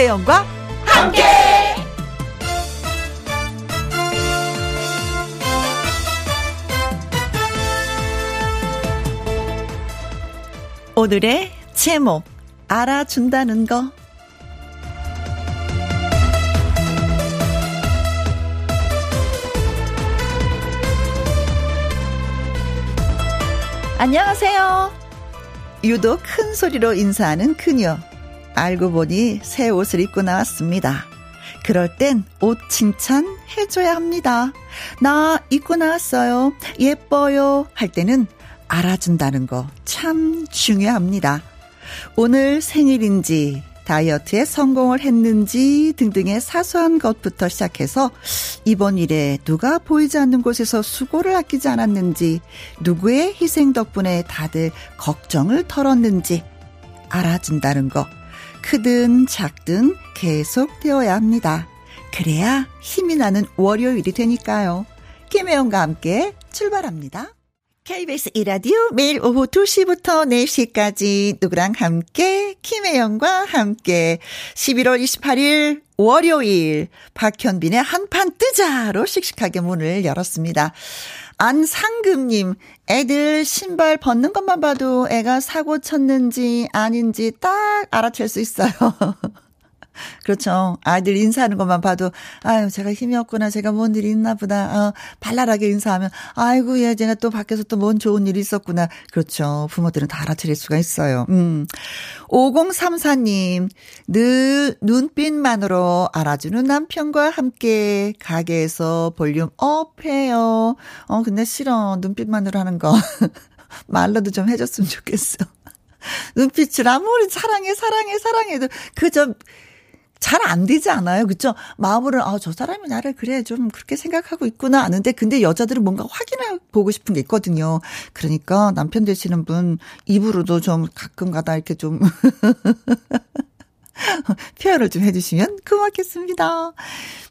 김혜영과 함께. 오늘의 제목 알아준다는 거 안녕하세요. 유독 큰 소리로 인사하는 그녀. 알고 보니 새 옷을 입고 나왔습니다. 그럴 땐 옷 칭찬 해줘야 합니다. 나 입고 나왔어요. 예뻐요. 할 때는 알아준다는 거 참 중요합니다. 오늘 생일인지, 다이어트에 성공을 했는지 등등의 사소한 것부터 시작해서 이번 일에 누가 보이지 않는 곳에서 수고를 아끼지 않았는지 누구의 희생 덕분에 다들 걱정을 털었는지 알아준다는 거 크든 작든 계속 되어야 합니다. 그래야 힘이 나는 월요일이 되니까요. 김혜영과 함께 출발합니다. KBS 이라디오 매일 오후 2시부터 4시까지 누구랑 함께 김혜영과 함께 11월 28일 월요일 박현빈의 한판 뜨자로 씩씩하게 문을 열었습니다. 안상금님, 애들 신발 벗는 것만 봐도 애가 사고 쳤는지 아닌지 딱 알아챌 수 있어요. 그렇죠. 아이들 인사하는 것만 봐도, 아유, 쟤가 힘이 없구나. 쟤가 뭔 일이 있나 보다. 어, 발랄하게 인사하면, 아이고, 얘, 쟤가 또 밖에서 또 뭔 좋은 일이 있었구나. 그렇죠. 부모들은 다 알아차릴 수가 있어요. 음. 5034님, 늘 눈빛만으로 알아주는 남편과 함께 가게에서 볼륨 up 해요. 어, 근데 싫어. 눈빛만으로 하는 거. 말로도 좀 해줬으면 좋겠어. 눈빛을 아무리 사랑해, 사랑해, 사랑해도 그저 잘 안 되지 않아요? 그쵸? 마음으로, 아, 저 사람이 나를 그래, 좀 그렇게 생각하고 있구나 아는데, 근데 여자들은 뭔가 확인해 보고 싶은 게 있거든요. 그러니까 남편 되시는 분 입으로도 좀 가끔 가다 이렇게 좀. 표현을 좀 해주시면 고맙겠습니다.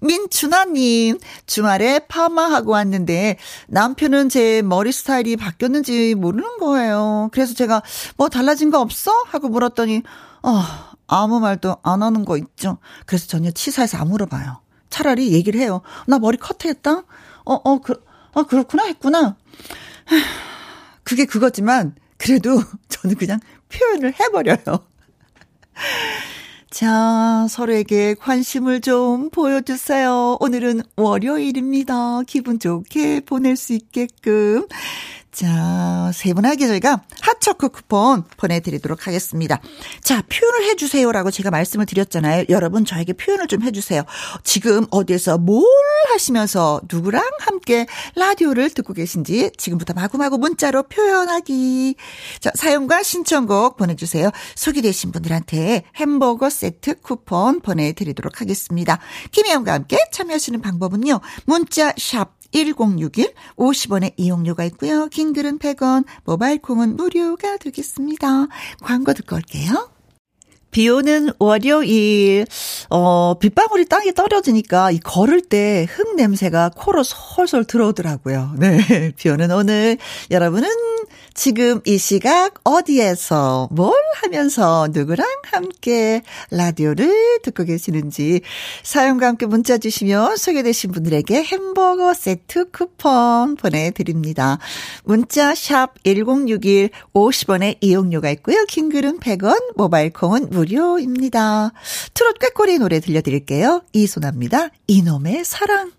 민준아님, 주말에 파마하고 왔는데 남편은 제 머리 스타일이 바뀌었는지 모르는 거예요. 그래서 제가 뭐 달라진 거 없어? 하고 물었더니, 어, 아무 말도 안 하는 거 있죠. 그래서 전혀 치사해서 안 물어봐요. 차라리 얘기를 해요. 나 머리 커트했다? 어, 어, 그, 어, 그렇구나 했구나. 그게 그거지만, 그래도 저는 그냥 표현을 해버려요. 자, 서로에게 관심을 좀 보여주세요. 오늘은 월요일입니다. 기분 좋게 보낼 수 있게끔. 자, 세 분에게 저희가 핫초코 쿠폰 보내드리도록 하겠습니다. 자, 표현을 해주세요라고 제가 말씀을 드렸잖아요. 여러분, 저에게 표현을 좀 해주세요. 지금 어디에서 뭘 하시면서 누구랑 함께 라디오를 듣고 계신지 지금부터 마구마구 문자로 표현하기. 자, 사용과 신청곡 보내주세요. 소개되신 분들한테 햄버거 세트 쿠폰 보내드리도록 하겠습니다. 김혜영과 함께 참여하시는 방법은요. 문자 샵 1061 50원의 이용료가 있고요. 긴 글은 100원, 모바일 콩은 무료가 되겠습니다. 광고 듣고 올게요. 비 오는 월요일, 어, 빗방울이 땅에 떨어지니까 이 걸을 때 흙 냄새가 코로 솔솔 들어오더라고요. 네. 비 오는 오늘 여러분은 지금 이 시각 어디에서 뭘 하면서 누구랑 함께 라디오를 듣고 계시는지 사연과 함께 문자 주시면 소개되신 분들에게 햄버거 세트 쿠폰 보내드립니다. 문자 샵 1061 50원의 이용료가 있고요. 킹글은 100원, 모바일 콩은 무료입니다. 트롯 꾀꼬리 노래 들려드릴게요. 이소나입니다. 이놈의 사랑.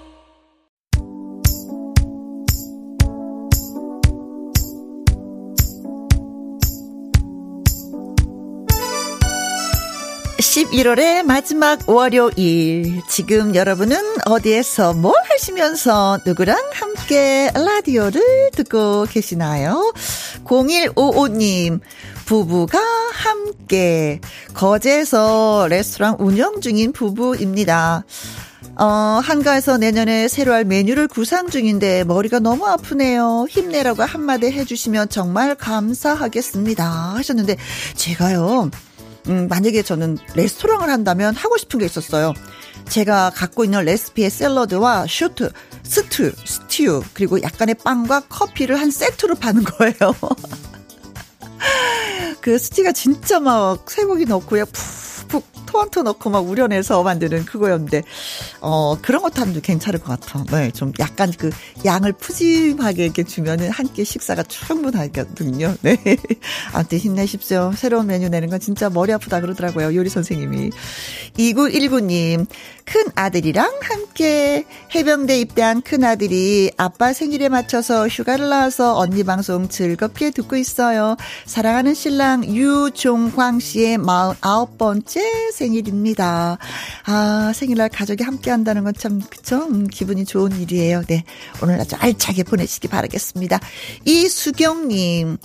11월의 마지막 월요일. 지금 여러분은 어디에서 뭘 하시면서 누구랑 함께 라디오를 듣고 계시나요? 0155님, 부부가 함께 거제에서 레스토랑 운영 중인 부부입니다. 어, 한가에서 내년에 새로 할 메뉴를 구상 중인데 머리가 너무 아프네요. 힘내라고 한마디 해주시면 정말 감사하겠습니다. 하셨는데 제가요, 음, 만약에 저는 레스토랑을 한다면 하고 싶은 게 있었어요. 제가 갖고 있는 레시피의 샐러드와 슈트, 스튜, 스튜, 그리고 약간의 빵과 커피를 한 세트로 파는 거예요. 그 스튜가 진짜 막 쇠고기 넣고 요. 푹푹 토마토 넣고 막 우려내서 만드는 그거였는데, 어, 그런 것도 하면 괜찮을 것 같아. 네, 좀 약간 그 양을 푸짐하게 이렇게 주면은 한 끼 식사가 충분하거든요. 네. 아무튼 힘내십시오. 새로운 메뉴 내는 건 진짜 머리 아프다 그러더라고요. 요리 선생님이. 2919님, 큰 아들이랑 함께 해병대 입대한 큰 아들이 아빠 생일에 맞춰서 휴가를 나와서 언니 방송 즐겁게 듣고 있어요. 사랑하는 신랑 유종광 씨의 49번째 생일입니다. 아, 생일날 가족이 함께 한다는 건 참, 그쵸? 음, 기분이 좋은 일이에요. 네. 오늘 아주 알차게 보내시기 바라겠습니다. 이수경님,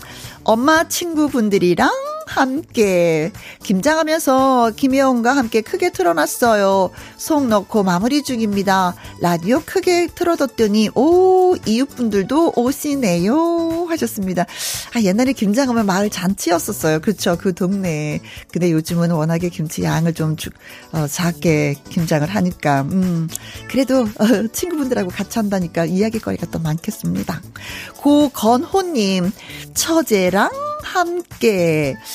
엄마 친구분들이랑 함께 김장하면서 김혜원과 함께 크게 틀어놨어요. 속 넣고 마무리 중입니다. 라디오 크게 틀어뒀더니 오 이웃분들도 오시네요 하셨습니다. 아 옛날에 김장하면 마을 잔치였었어요. 그렇죠 그 동네. 근데 요즘은 워낙에 김치 양을 좀 주, 어, 작게 김장을 하니까 음 그래도 어, 친구분들하고 같이 한다니까 이야기거리가 또 많겠습니다. 고건호님 처제랑 함께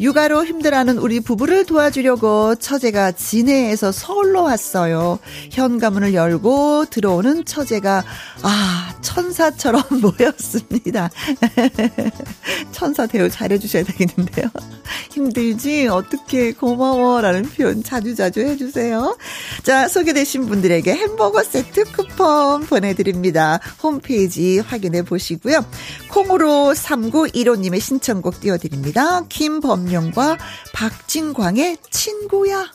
육아로 힘들어하는 우리 부부를 도와주려고 처제가 진해에서 서울로 왔어요. 현관문을 열고 들어오는 처제가 아 천사처럼 모였습니다. 천사 대우 잘해주셔야 되겠는데요. 힘들지 어떻게 고마워라는 표현 자주자주 해주세요. 자 소개되신 분들에게 햄버거 세트 쿠폰 보내드립니다. 홈페이지 확인해 보시고요. 콩으로 3915님의 신청곡 띄워드립니다. 김범 김범용과 박진광의 친구야.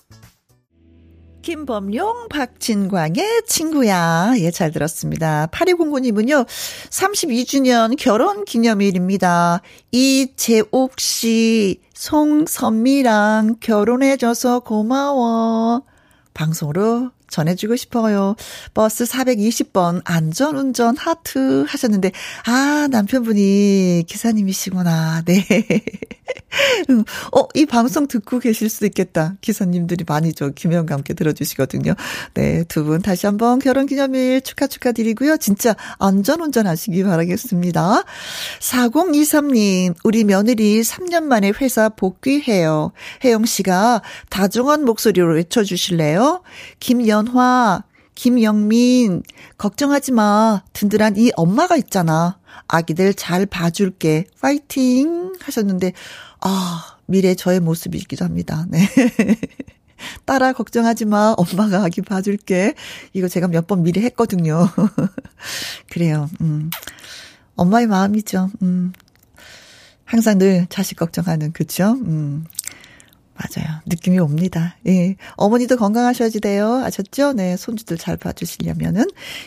김범용, 박진광의 친구야. 예, 잘 들었습니다. 8209님은요, 32주년 결혼 기념일입니다. 이재옥 씨, 송선미랑 결혼해줘서 고마워. 방송으로 전해주고 싶어요. 버스 420번 안전운전 하트 하셨는데, 아, 남편분이 기사님이시구나. 네. 어, 이 방송 듣고 계실 수도 있겠다. 기사님들이 많이 저 김혜영과 함께 들어주시거든요. 네, 두 분 다시 한번 결혼 기념일 축하 축하드리고요. 진짜 안전운전 하시기 바라겠습니다. 4023님, 우리 며느리 3년 만에 회사 복귀해요. 혜영 씨가 다정한 목소리로 외쳐주실래요? 김연 화, 김영민, 걱정하지 마. 든든한 이 엄마가 있잖아. 아기들 잘 봐줄게. 파이팅! 하셨는데, 아, 미래 저의 모습이기도 합니다. 네. 딸아, 걱정하지 마. 엄마가 아기 봐줄게. 이거 제가 몇 번 미리 했거든요. 그래요. 음. 엄마의 마음이죠. 음. 항상 늘 자식 걱정하는, 그쵸? 음. 맞아요. 느낌이 옵니다. 예. 어머니도 건강하셔야지 돼요. 아셨죠? 네. 손주들 잘 봐주시려면은.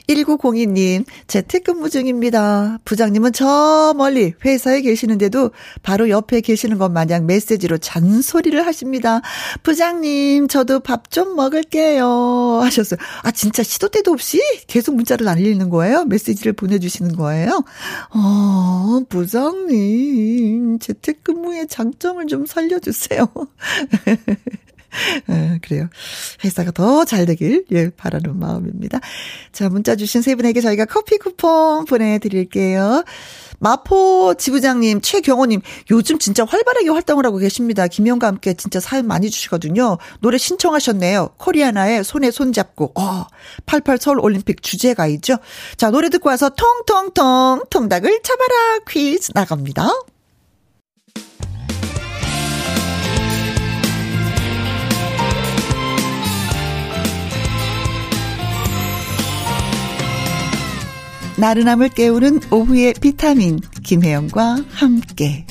1902님, 재택근무 중입니다. 부장님은 저 멀리 회사에 계시는데도 바로 옆에 계시는 것 마냥 메시지로 잔소리를 하십니다. 부장님, 저도 밥 좀 먹을게요. 하셨어요. 아, 진짜 시도 때도 없이 계속 문자를 날리는 거예요? 메시지를 보내주시는 거예요? 어, 부장님, 재택근무의 장점을 좀 살려주세요. 아, 그래요. 회사가 더 잘 되길, 예, 바라는 마음입니다. 자, 문자 주신 세 분에게 저희가 커피 쿠폰 보내드릴게요. 마포 지부장님, 최경호님, 요즘 진짜 활발하게 활동을 하고 계십니다. 김영과 함께 진짜 사연 많이 주시거든요. 노래 신청하셨네요. 코리아나의 손에 손잡고, 어, 88 서울 올림픽 주제가이죠. 자, 노래 듣고 와서 통통통, 통닭을 잡아라 퀴즈 나갑니다. 나른함을 깨우는 오후의 비타민 김혜영과 함께.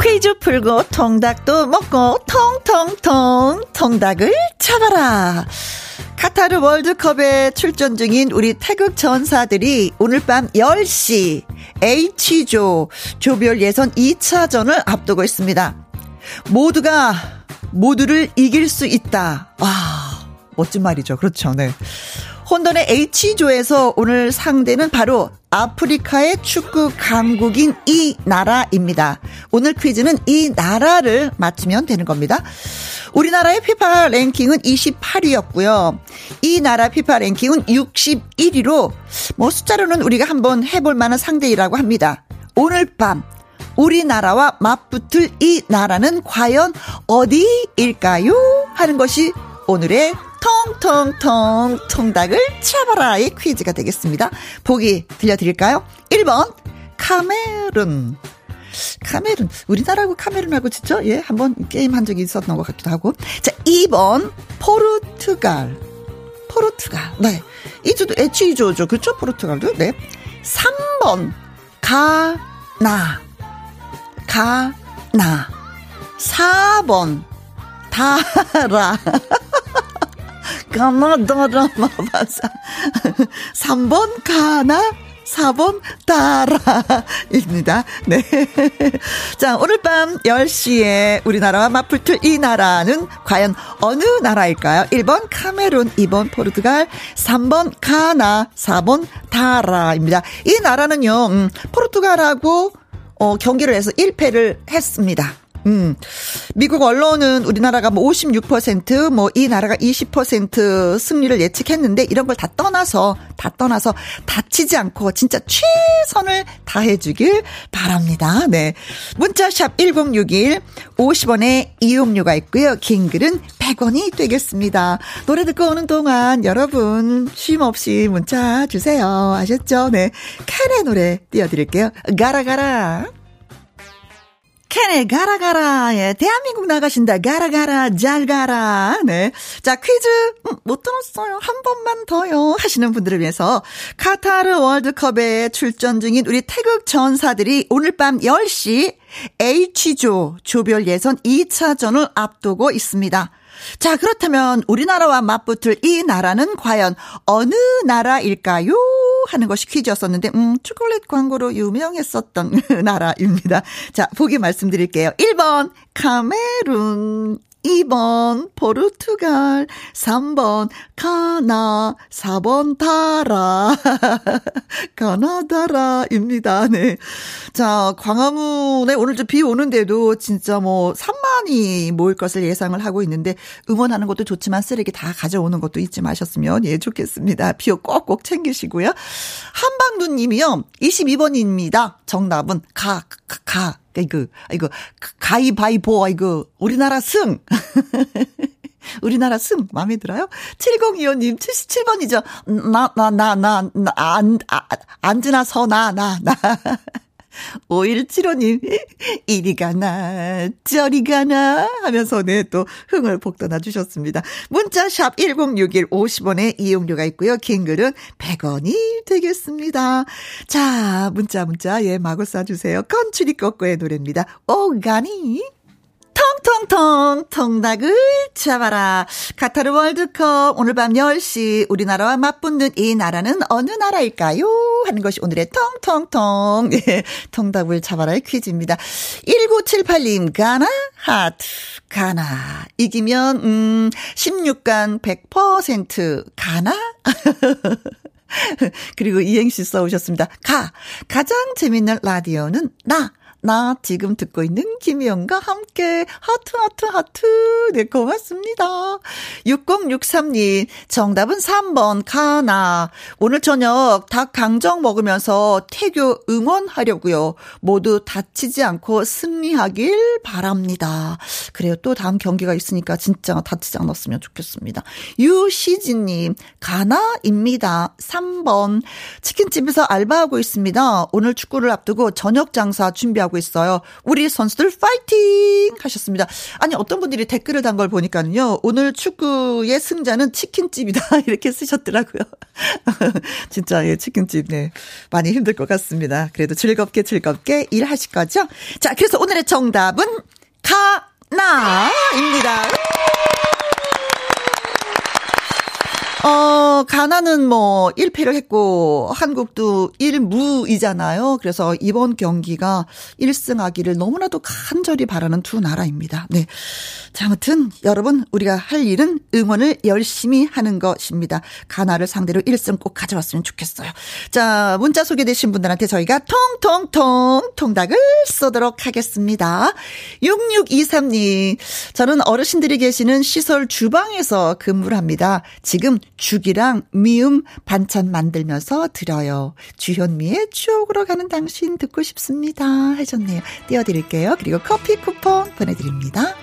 퀴즈 풀고 통닭도 먹고 통통통 통닭을 잡아라. 카타르 월드컵에 출전 중인 우리 태극 전사들이 오늘 밤 10시 H조 조별 예선 2차전을 앞두고 있습니다. 모두가 모두를 이길 수 있다. 와, 멋진 말이죠. 그렇죠. 네. 혼돈의 H조에서 오늘 상대는 바로 아프리카의 축구 강국인 이 나라입니다. 오늘 퀴즈는 이 나라를 맞추면 되는 겁니다. 우리나라의 피파 랭킹은 28위였고요. 이 나라 피파 랭킹은 61위로 뭐 숫자로는 우리가 한번 해볼 만한 상대이라고 합니다. 오늘 밤 우리나라와 맞붙을 이 나라는 과연 어디일까요? 하는 것이 오늘의 통통통 통닭을 차바라의 퀴즈가 되겠습니다. 보기 들려드릴까요? 1번 카메룬. 카메룬. 우리나라하고 카메룬하고 진짜 예 한번 게임 한 적이 있었던 것 같기도 하고. 자 2번 포르투갈. 포르투갈. 네. 이주도 에치조죠 그렇죠 포르투갈도? 네. 3번 가나. 가나. 4번 다라 가나다라 마바사 3번 가나 4번 따라입니다. 네. 자, 오늘 밤 10시에 우리나라와 맞붙을 이 나라는 과연 어느 나라일까요? 1번 카메룬, 2번 포르투갈, 3번 가나, 4번 다라입니다. 이 나라는요, 음, 포르투갈하고 어, 경기를 해서 1패를 했습니다. 음. 미국 언론은 우리나라가 뭐 56%, 뭐 이 나라가 20% 승리를 예측했는데 이런 걸 다 떠나서, 다 떠나서 다치지 않고 진짜 최선을 다해주길 바랍니다. 네. 문자샵 1061, 50원에 이용료가 있고요. 긴 글은 100원이 되겠습니다. 노래 듣고 오는 동안 여러분 쉼 없이 문자 주세요. 아셨죠? 네. 캔의 노래 띄워드릴게요. 가라가라. 캔의 가라 가라. 예, 대한민국 나가신다. 가라 가라. 잘 가라. 네. 자, 퀴즈 음, 못 들었어요. 한 번만 더요. 하시는 분들을 위해서 카타르 월드컵에 출전 중인 우리 태극 전사들이 오늘 밤 10시 H조 조별 예선 2차전을 앞두고 있습니다. 자, 그렇다면 우리나라와 맞붙을 이 나라는 과연 어느 나라일까요? 하는 것이 퀴즈였었는데, 음, 초콜릿 광고로 유명했었던 나라입니다. 자, 보기 말씀드릴게요. 1번, 카메룬. 2번 포르투갈, 3번 카나, 4번 다라. 가나다라입니다. 네. 자, 광화문에 오늘 좀 비 오는데도 진짜 뭐 3만이 모일 것을 예상을 하고 있는데 응원하는 것도 좋지만 쓰레기 다 가져오는 것도 잊지 마셨으면 예 좋겠습니다. 비오 꼭꼭 챙기시고요. 한방두 님이요. 22번입니다. 정답은 가, 가, 가. 이거, 이거, 가위바위보, 이거, 우리나라 승. 우리나라 승, 마음에 들어요? 7025님, 77번이죠. 나, 나, 나, 나, 나, 안, 아, 안지나 서 나, 나, 나. 5175님, 이리 가나, 저리 가나 하면서 네, 또 흥을 복돋아 주셨습니다. 문자샵 1061 50원에 이용료가 있고요. 긴 글은 100원이 되겠습니다. 자, 문자, 문자, 예, 마구 쏴주세요. 컨츄리 꼬꼬의 노래입니다. 오가니. 통통통 통닭을 잡아라. 카타르 월드컵 오늘 밤 10시 우리나라와 맞붙는 이 나라는 어느 나라일까요? 하는 것이 오늘의 통통통 예, 통닭을 잡아라의 퀴즈입니다. 1978님 가나 하트 가나 이기면 음 16간 100% 가나 그리고 이행시 써오셨습니다. 가 가장 재밌는 라디오는 나 나 지금 듣고 있는 김희영과 함께 하트 하트 하트 네 고맙습니다. 6063님 정답은 3번 카나 오늘 저녁 닭 강정 먹으면서 태교 응원하려고요. 모두 다치지 않고 승리하길 바랍니다. 그래요 또 다음 경기가 있으니까 진짜 다치지 않았으면 좋겠습니다. 유시진님 가나입니다. 3번 치킨집에서 알바하고 있습니다. 오늘 축구를 앞두고 저녁 장사 준비하고 하고 있어요. 우리 선수들 파이팅! 하셨습니다. 아니, 어떤 분들이 댓글을 단 걸 보니까는요, 오늘 축구의 승자는 치킨집이다. 이렇게 쓰셨더라고요. 진짜, 예, 치킨집, 네. 많이 힘들 것 같습니다. 그래도 즐겁게 즐겁게 일하실 거죠? 자, 그래서 오늘의 정답은 가나입니다. 어, 가나는 뭐 1패를 했고 한국도 1무이잖아요. 그래서 이번 경기가 1승하기를 너무나도 간절히 바라는 두 나라입니다. 네. 자, 아무튼 여러분 우리가 할 일은 응원을 열심히 하는 것입니다. 가나를 상대로 1승 꼭 가져왔으면 좋겠어요. 자, 문자 소개되신 분들한테 저희가 통통통 통닭을 쏘도록 하겠습니다. 6623님, 저는 어르신들이 계시는 시설 주방에서 근무를 합니다. 지금 죽이랑 미음 반찬 만들면서 드려요. 주현미의 추억으로 가는 당신 듣고 싶습니다. 하셨네요. 띄워드릴게요. 그리고 커피 쿠폰 보내드립니다.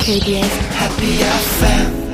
KBS Happy FM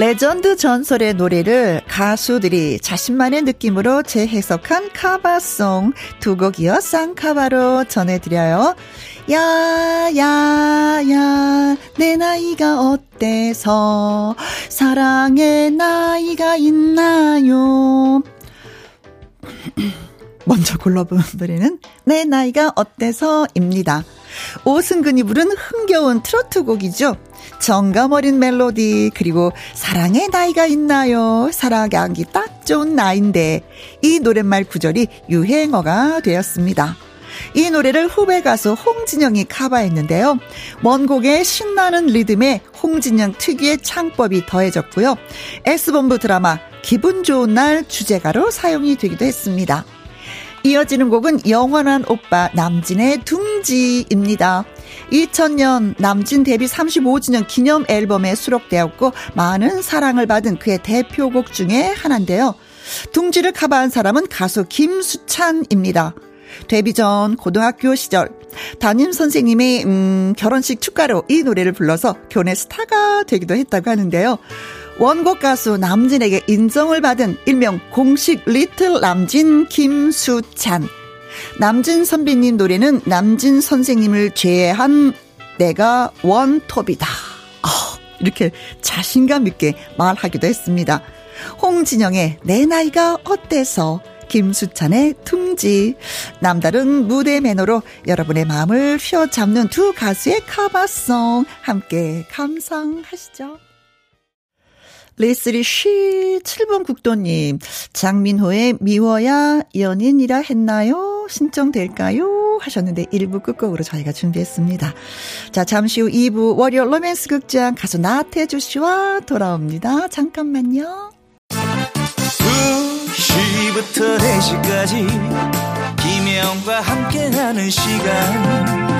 레전드 전설의 노래를 가수들이 자신만의 느낌으로 재해석한 cover song 두 곡 이어 쌍cover로 전해드려요. 야, 야, 야, 내 나이가 어때서 사랑의 나이가 있나요? 먼저 골라본 노래는 내 나이가 어때서입니다. 오승근이 부른 흥겨운 트로트 곡이죠. 정감 어린 멜로디, 그리고 사랑의 나이가 있나요? 사랑하기 딱 좋은 나인데, 이 노랫말 구절이 유행어가 되었습니다. 이 노래를 후배 가수 홍진영이 카바했는데요. 원곡의 신나는 리듬에 홍진영 특유의 창법이 더해졌고요. S본부 드라마 기분 좋은 날 주제가로 사용이 되기도 했습니다. 이어지는 곡은 영원한 오빠 남진의 둥지입니다. 2000년 남진 데뷔 35주년 기념 앨범에 수록되었고 많은 사랑을 받은 그의 대표곡 중에 하나인데요. 둥지를 커버한 사람은 가수 김수찬입니다. 데뷔 전 고등학교 시절 담임 선생님이 음, 결혼식 축가로 이 노래를 불러서 교내 스타가 되기도 했다고 하는데요. 원곡 가수 남진에게 인정을 받은 일명 공식 little 남진 김수찬. 남진 선배님 노래는 남진 선생님을 제외한 내가 원톱이다. 어, 이렇게 자신감 있게 말하기도 했습니다. 홍진영의 내 나이가 어때서 김수찬의 퉁지 남다른 무대 매너로 여러분의 마음을 휘어잡는 두 가수의 카바송 함께 감상하시죠. 레이스리 쉬 7번 국도님 장민호의 미워야 연인이라 했나요? 신청될까요? 하셨는데 1부 끝곡으로 저희가 준비했습니다. 자 잠시 후 2부 월요 로맨스 극장 가수 나태주 씨와 돌아옵니다. 잠깐만요. 2시부터 4시까지 김혜영과 함께하는 시간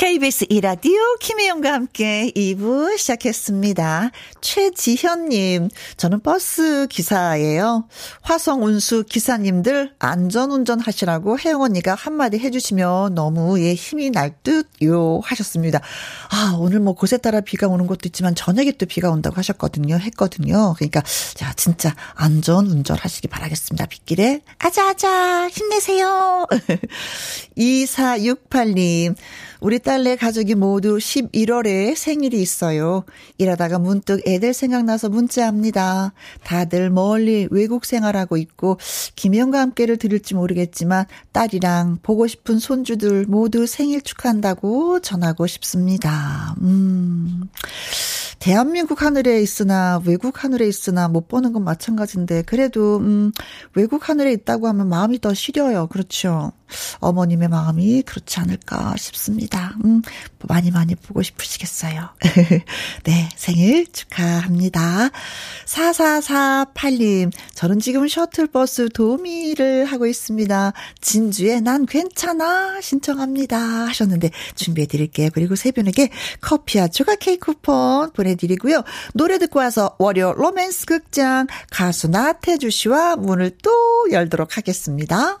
KBS 이라디오 김혜영과 함께 2부 시작했습니다. 최지현님, 저는 버스 기사예요. 화성 운수 기사님들 안전운전 하시라고 혜영 언니가 한마디 해주시면 너무 예, 힘이 날 듯요 하셨습니다. 아, 오늘 뭐 곳에 따라 비가 오는 것도 있지만 저녁에 또 비가 온다고 하셨거든요. 했거든요. 그러니까, 자, 진짜 안전운전 하시기 바라겠습니다. 빗길에. 아자아자, 힘내세요. 2468님, 우리 딸네 가족이 모두 11월에 생일이 있어요. 일하다가 문득 애들 생각나서 문자합니다. 다들 멀리 외국 생활하고 있고 김영과 함께를 들을지 모르겠지만 딸이랑 보고 싶은 손주들 모두 생일 축하한다고 전하고 싶습니다. 음. 대한민국 하늘에 있으나 외국 하늘에 있으나 못 보는 건 마찬가지인데 그래도 음 외국 하늘에 있다고 하면 마음이 더 시려요. 그렇죠. 어머님의 마음이 그렇지 않을까 싶습니다. 음, 많이 많이 보고 싶으시겠어요. 네, 생일 축하합니다. 4448님, 저는 지금 셔틀버스 도우미를 하고 있습니다. 진주에 난 괜찮아 신청합니다 하셨는데 준비해 드릴게요. 그리고 세 분에게 커피와 조각 케이크 쿠폰 보내드리고요. 노래 듣고 와서 월요 로맨스 극장 가수 나태주 씨와 문을 또 열도록 하겠습니다.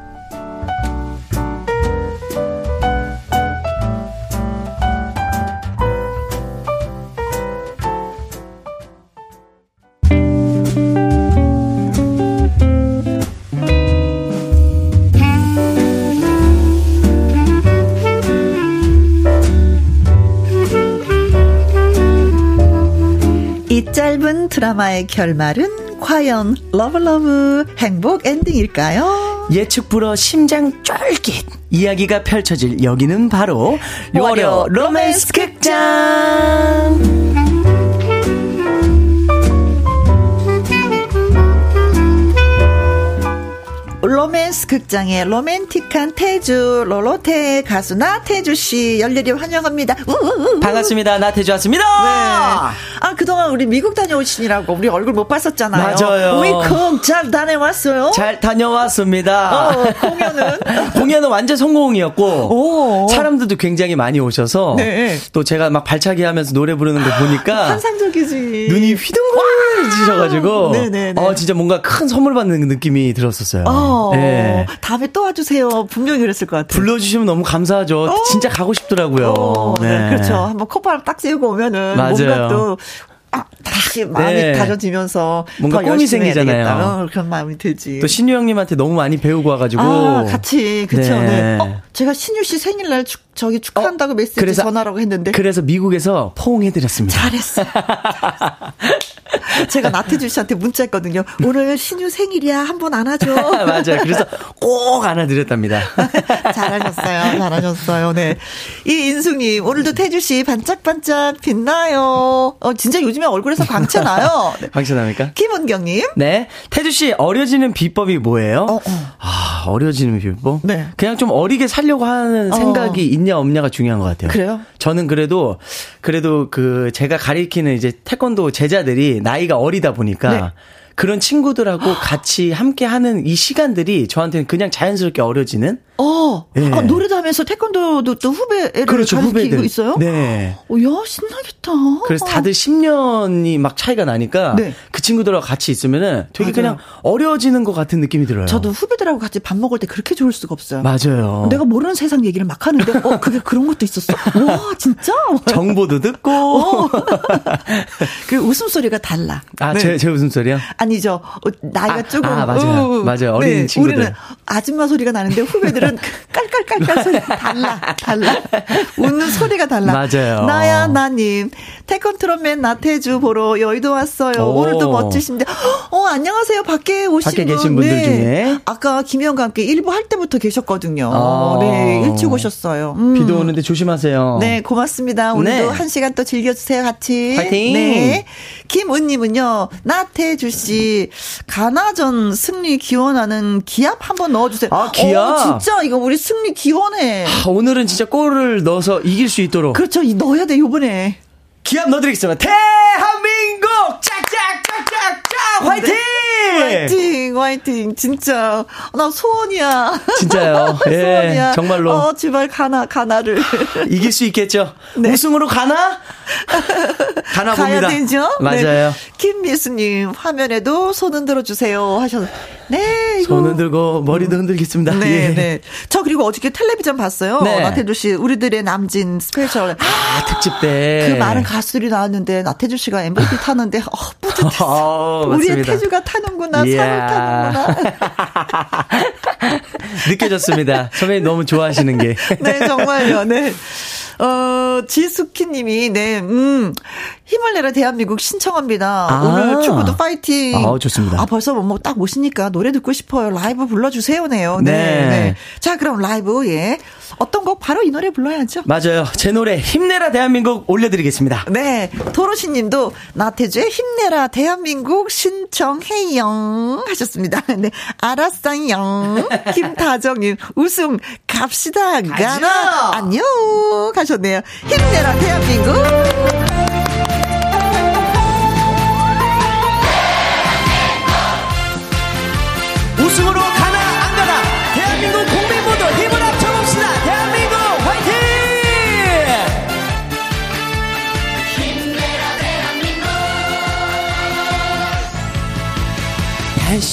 짧은 드라마의 결말은 과연 love love 행복 엔딩일까요? 예측 불허 심장 쫄깃. 이야기가 펼쳐질 여기는 바로 월요 로맨스 극장 로맨스 극장의 로맨틱한 태주 트로트 가수 나태주 씨 열렬히 환영합니다. 우우우. 반갑습니다. 나태주 왔습니다. 네. 아 그동안 우리 미국 다녀오시니라고 우리 얼굴 못 봤었잖아요. 맞아요. 위콩 잘 다녀왔어요? 잘 다녀왔습니다. 어, 공연은 공연은 완전 성공이었고 오. 사람들도 굉장히 많이 오셔서 네. 또 제가 막 발차기 하면서 노래 부르는 거 보니까 환상적이지. 눈이 휘둥그레지셔가지고 어 진짜 뭔가 큰 선물 받는 느낌이 들었었어요. 어. 네. 다음에 또 와주세요. 분명히 그랬을 것 같아요. 불러주시면 너무 감사하죠. 어. 진짜 가고 싶더라고요. 어, 네. 네. 그렇죠. 한번 콧바람 딱 쐬고 오면은 맞아요. 뭔가 또 아, 다시 마음이 네. 다져지면서 뭔가 꿈이 생기잖아요. 그런 마음이 들지. 또 신유 형님한테 너무 많이 배우고 와가지고 아, 같이 그쵸. 네. 네. 어, 제가 신유 씨 생일날 축, 저기 축하한다고 어, 메시지 그래서, 전화라고 했는데 그래서 미국에서 포옹해드렸습니다. 잘했어. 제가 나태주 씨한테 문자했거든요. 오늘 신유 생일이야 한 번 안아줘. 맞아요. 그래서 꼭 안아드렸답니다. 잘하셨어요. 잘하셨어요. 네. 이 인숙님 오늘도 태주 씨 반짝반짝 빛나요. 어 진짜 요즘에 얼굴에서 광채 나요. 네. 광채 납니까? 김은경님. 네. 태주 씨 어려지는 비법이 뭐예요? 어, 어. 아 어려지는 비법? 네. 그냥 좀 어리게 살려고 하는 어. 생각이 있냐 없냐가 중요한 것 같아요. 그래요? 저는 그래도 그래도 그 제가 가리키는 이제 태권도 제자들이 나이가 어리다 보니까 네. 그런 친구들하고 같이 함께 하는 이 시간들이 저한테는 그냥 자연스럽게 어려지는 어, 예. 아, 노래도 하면서 태권도도 또 후배를 그렇죠, 후배들. 있어요? 네. 어, 야, 신나겠다. 그래서 다들 10년이 막 차이가 나니까 네. 그 친구들하고 같이 있으면은 되게 맞아요. 그냥 어려지는 것 같은 느낌이 들어요. 저도 후배들하고 같이 밥 먹을 때 그렇게 좋을 수가 없어요. 맞아요. 내가 모르는 세상 얘기를 막 하는데, 어, 그게 그런 것도 있었어. 와, 진짜? 정보도 듣고. 어. 그 웃음소리가 달라. 아, 네. 제, 제 웃음소리요? 아니 죠. 어, 나이가 아, 조금. 아, 맞아요. 어, 맞아요. 어린 네, 친구들. 우리는 아줌마 소리가 나는데 후배들은 깔깔깔깔 소리 달라. 달라. 웃는 소리가 달라. 맞아요. 나야, 나님. 태권트롯맨 나태주 보러 여의도 왔어요. 오. 늘도 멋지신데. 어, 안녕하세요. 밖에 오신 밖에 분. 계신 분들 네. 중에. 아까 김영과 함께 일부 할 때부터 계셨거든요. 아. 네, 일찍 오셨어요. 음. 비도 오는데 조심하세요. 네, 고맙습니다. 오늘도 네. 한 시간 또 즐겨주세요, 같이. 파이팅! 네. 김은님은요, 나태주 씨, 가나전 승리 기원하는 기합 한번 넣어주세요. 아, 기합? 어, 진짜 이거 우리 승리 기원해. 아, 오늘은 진짜 골을 넣어서 이길 수 있도록. 그렇죠. 넣어야 돼, 요번에. 기합 넣어드리겠습니다. 대한민국! 짝짝짝짝짝! 화이팅! 화이팅! 화이팅! 진짜. 나 소원이야. 진짜요. 예, 소원이야. 정말로. 어, 제발 가나, 가나를. 이길 수 있겠죠? 네. 우승으로 가나? 가나 봅니다. 가야 되죠? 맞아요. 네. 김미수님, 화면에도 손 흔들어 주세요. 하셔서. 네, 이거. 손 흔들고 머리도 흔들겠습니다. 네, 예. 네. 저 그리고 어저께 텔레비전 봤어요. 네. 나태주 씨, 우리들의 남진 스페셜. 아, 특집 때. 그 많은 가수들이 나왔는데, 나태주 씨가 MVP 타는데, 어, 뿌듯했어. 어, 우리의 태주가 타는 구나, 예. 상을 타는구나. 느껴졌습니다. 선배님 너무 좋아하시는 게. 네, 정말요. 네. 어, 지숙희 님이, 네, 음, 힘을 내라 대한민국 신청합니다. 아. 오늘 축구도 파이팅. 아, 좋습니다. 아, 벌써 뭐딱 모시니까 노래 듣고 싶어요. 라이브 불러주세요네요. 네. 네. 네. 자, 그럼 라이브, 예. 어떤 곡 바로 이 노래 불러야죠. 맞아요. 제 노래 힘내라 대한민국 올려드리겠습니다. 네. 도로시 님도 나태주의 힘내라 대한민국 신청해요. 하셨습니다. 네. 알았어요. 김다정 님, 우승 갑시다. 가라. 안녕. 하셨네요. 힘내라 대한민국.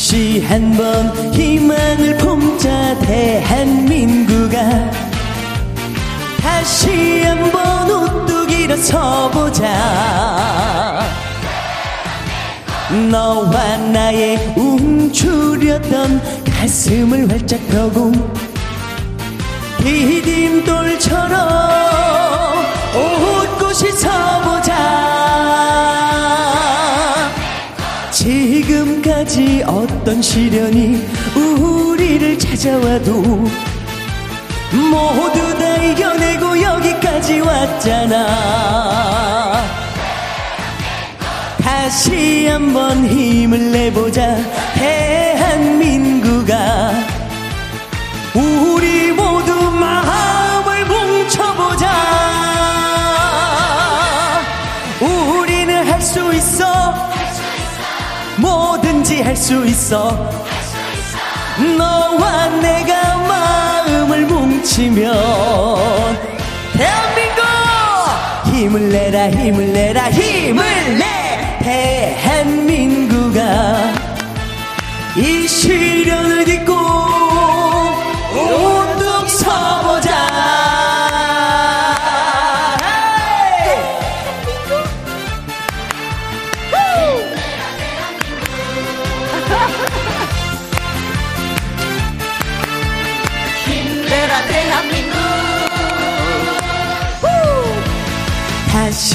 다시 한번 희망을 품자 대한민국아. 다시 한번 우뚝 일어서 보자. 너와 나의 움츠렸던 가슴을 활짝 펴고 디딤돌처럼 웃고 씻어보자 지금까지 어떤 시련이 우리를 찾아와도 모두 다 이겨내고 여기까지 왔잖아. 다시 한번 힘을 내보자 대한민국아 우리 뭐든지 할수 있어. 너와 내가 마음을 뭉치면 대한민국 힘을 내라 힘을 내라 힘을 내. 대한민국아 이 시련을 딛고 우뚝 서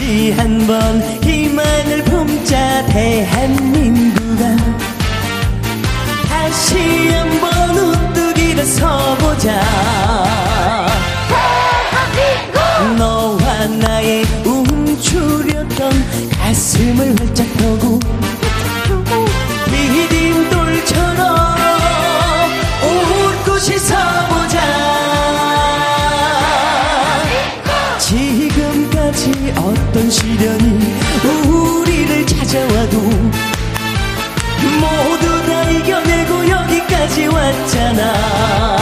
다시 한번 희망을 품자 대한민국아 다시 한번 우뚝 일어서보자 왔잖아.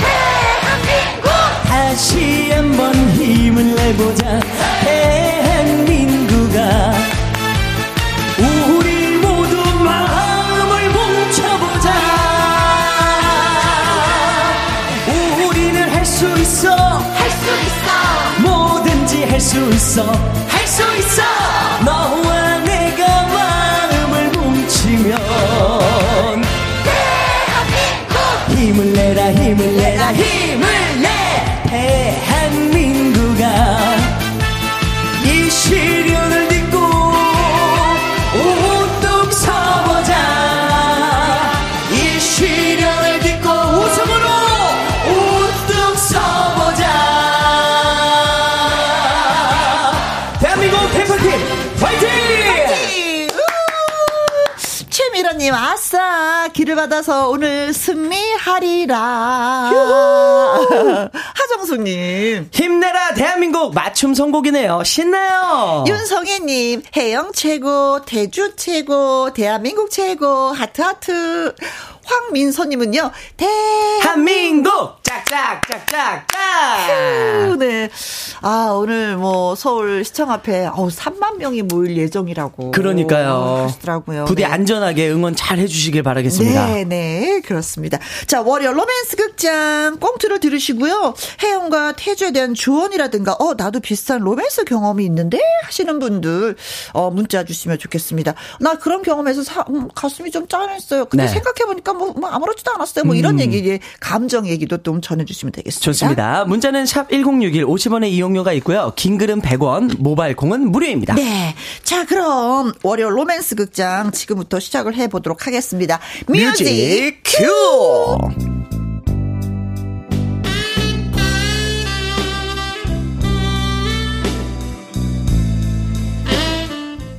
대한민국 다시 한번 힘을 내보자. 대한민국아. 우리 모두 마음을 뭉쳐보자. 우리는 할 수 있어. 할 수 있어. 뭐든지 할 수 있어. 힘을 내 길을 받아서 오늘 승리하리라. 하정숙님. 힘내라 대한민국 맞춤 선곡이네요. 신나요. 윤성애님, 해영 최고, 대주 최고, 대한민국 최고, 하트 하트. 황민서님은요, 대한민국! 짝짝짝짝짝! 네. 아, 오늘 뭐 서울 시청 앞에 어 3만 명이 모일 예정이라고. 그러니까요. 하시더라고요. 부디 네. 안전하게 응원 잘 해주시길 바라겠습니다. 네, 네, 그렇습니다. 자, 월요 로맨스 극장 꽁트를 들으시고요. 혜영과 태주에 대한 조언이라든가, 어, 나도 비슷한 로맨스 경험이 있는데? 하시는 분들, 어, 문자 주시면 좋겠습니다. 나 그런 경험에서 사, 음, 가슴이 좀 짠했어요. 근데 네. 생각해 보니까 뭐, 뭐 아무렇지도 않았어요. 뭐 이런 음. 얘기, 예, 감정 얘기도 좀 전해 주시면 되겠습니다. 좋습니다. 문자는 샵 1061, 50원의 이용 료가 있고요. 긴 글은 100원, 모바일 콩은 무료입니다. 네. 자, 그럼 월요 로맨스 극장 지금부터 시작을 해 보도록 하겠습니다. 뮤직, 뮤직 큐! 큐!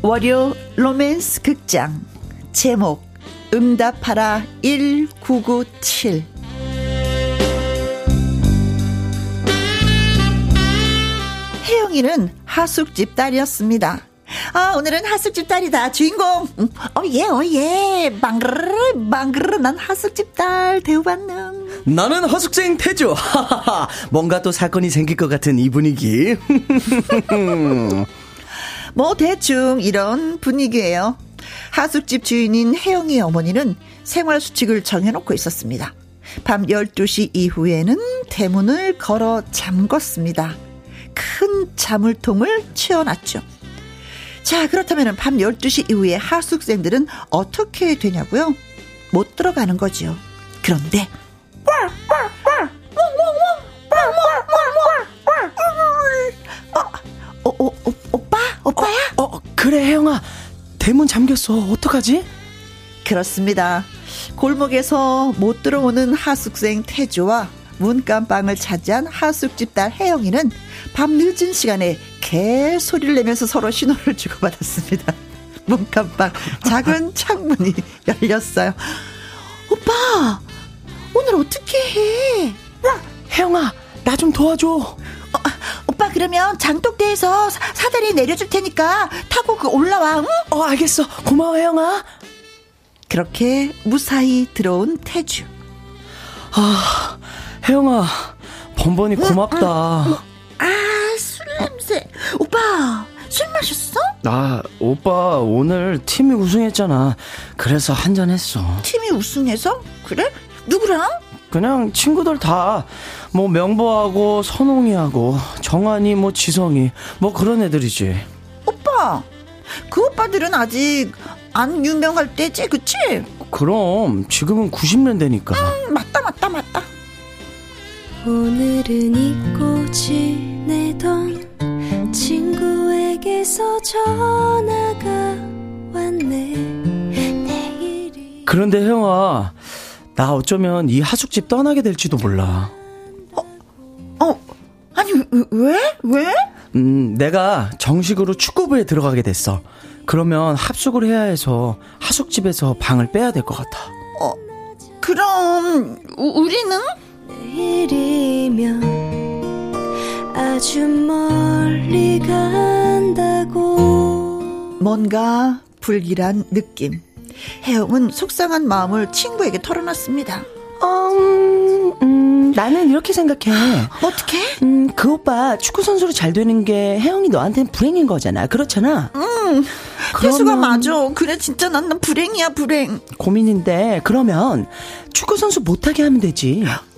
월요 로맨스 극장 제목 응답하라 1997 혜영이는 하숙집 딸이었습니다. 아, 오늘은 하숙집 딸이다. 주인공. 음, 어, 예, 어, 예. 방그르르, 방그르르. 난 하숙집 딸 대우받는. 나는 허숙생 태주. 하하하. 뭔가 또 사건이 생길 것 같은 이 분위기. 뭐 대충 이런 분위기예요. 하숙집 주인인 혜영이 어머니는 생활 수칙을 정해놓고 있었습니다. 밤 12시 이후에는 대문을 걸어 잠궜습니다. 큰 자물통을 채워놨죠. 자, 그렇다면 밤 12시 이후에 하숙생들은 어떻게 되냐고요? 못 들어가는 거지요. 그런데 어, 어, 어, 어, 오빠? 오빠야? 어, 그래, 혜영아. 대문 잠겼어. 어떡하지? 그렇습니다. 골목에서 못 들어오는 하숙생 태주와 문간방을 차지한 하숙집 딸 혜영이는 밤 늦은 시간에 개 소리를 내면서 서로 신호를 주고받았습니다. 문간방 작은 창문이 열렸어요. 오빠, 오늘 어떻게 해? 혜영아, 나 좀 도와줘. 어, 오빠 그러면 장독대에서 사- 사다리 내려줄 테니까 타고 그 올라와. 응? 어, 알겠어. 고마워, 혜영아. 그렇게 무사히 들어온 태주. 아, 혜영아. 번번이 고맙다. 아, 술 냄새. 오빠, 술 마셨어? 아, 오빠, 오늘 팀이 우승했잖아. 그래서 한 잔 했어. 팀이 우승해서? 그래? 누구랑? 그냥 친구들 다, 뭐, 명보하고, 선홍이하고, 정한이, 뭐, 지성이, 뭐, 그런 애들이지. 오빠, 그 오빠들은 아직 안 유명할 때지, 그치? 그럼, 지금은 90년대니까. 음, 맞다, 맞다, 맞다. 오늘은 잊고 지내던 친구에게서 전화가 왔네 내일이 그런데 혜영아, 나 어쩌면 이 하숙집 떠나게 될지도 몰라. 어, 아니, 왜- 왜? 왜? 음, 내가 정식으로 축구부에 들어가게 됐어. 그러면 합숙을 해야 해서 하숙집에서 방을 빼야 될 것 같아. 어, 그럼, 우, 우리는? 내일이면 아주 멀리 간다고 뭔가 불길한 느낌. 혜영은 속상한 마음을 친구에게 털어놨습니다. 음, 음, 나는 이렇게 생각해. 어떻게? 음, 그 오빠 축구 선수로 잘 되는 게 혜영이 너한테는 불행인 거잖아. 그렇잖아. 응. 혜수가 맞아. 그래 진짜 난 불행이야 불행. 고민인데 그러면 축구 선수 못하게 하면 되지.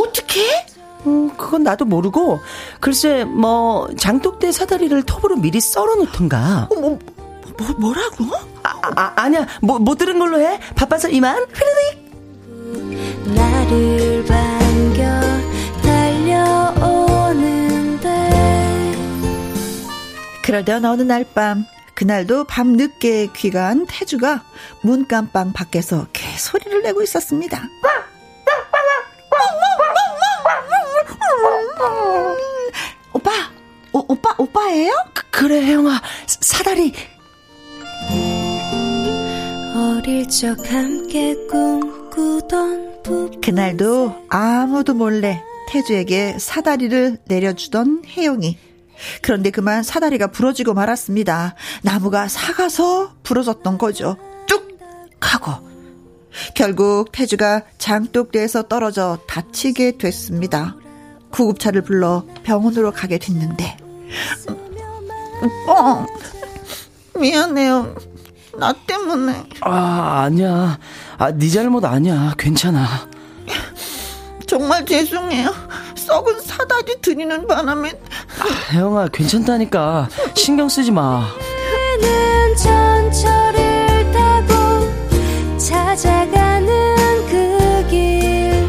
어떻게? 음, 그건 나도 모르고 글쎄 뭐 장독대 사다리를 톱으로 미리 썰어 놓던가. 어, 뭐, 뭐 뭐라고? 아, 아 아니야 뭐 못 들은 걸로 해. 바빠서 이만. 흐르륵. 나를 반겨 달려오는데 그러던 어느 날 밤 그날도 밤 늦게 귀가한 태주가 문깜방 밖에서 개 소리를 내고 있었습니다. 오빠, 오, 오빠, 오빠예요? 그, 래 혜영아 사다리. 어릴 적 함께 꿈꾸던 부 그날도 아무도 몰래 태주에게 사다리를 내려주던 혜영이. 그런데 그만 사다리가 부러지고 말았습니다. 나무가 사가서 부러졌던 거죠. 뚝! 하고. 결국 태주가 장독대에서 떨어져 다치게 됐습니다. 구급차를 불러 병원으로 가게 됐는데. 어, 미안해요. 나 때문에. 아 아니야. 아 네 잘못 아니야. 괜찮아. 정말 죄송해요. 썩은 사다리 드리는 바람에. 아, 혜영아 괜찮다니까 신경 쓰지 마. 그길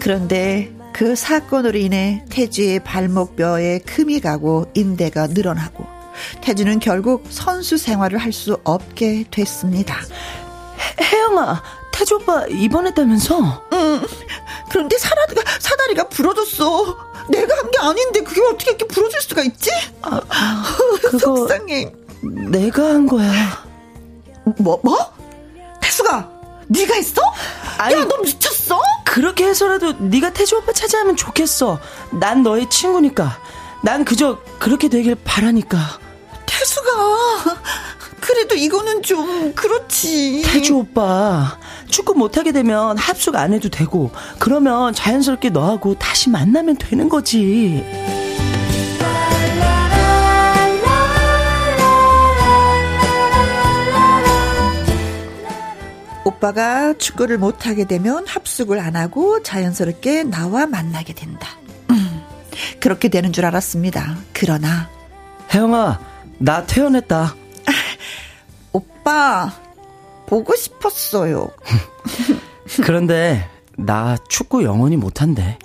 그런데 그 사건으로 인해 태주의 발목뼈에 금이 가고 인대가 늘어나고 태주는 결국 선수 생활을 할 수 없게 됐습니다. 혜영아 태주 오빠 입원했다면서? 응. 그런데 사다리가 사다리가 부러졌어. 내가 한 게 아닌데 그게 어떻게 이렇게 부러질 수가 있지? 아, 그거 속상해. 내가 한 거야. 뭐 뭐? 네가 했어? 야 너 미쳤어? 그렇게 해서라도 네가 태주 오빠 찾아하면 좋겠어. 난 너의 친구니까. 난 그저 그렇게 되길 바라니까. 태수가 그래도 이거는 좀 그렇지. 태주 오빠 축구 못하게 되면 합숙 안 해도 되고 그러면 자연스럽게 너하고 다시 만나면 되는 거지. 오빠가 축구를 못하게 되면 합숙을 안 하고 자연스럽게 나와 만나게 된다. 음, 그렇게 되는 줄 알았습니다. 그러나 혜영아 나 퇴원했다. 오빠 보고 싶었어요. 그런데 나 축구 영원히 못한대.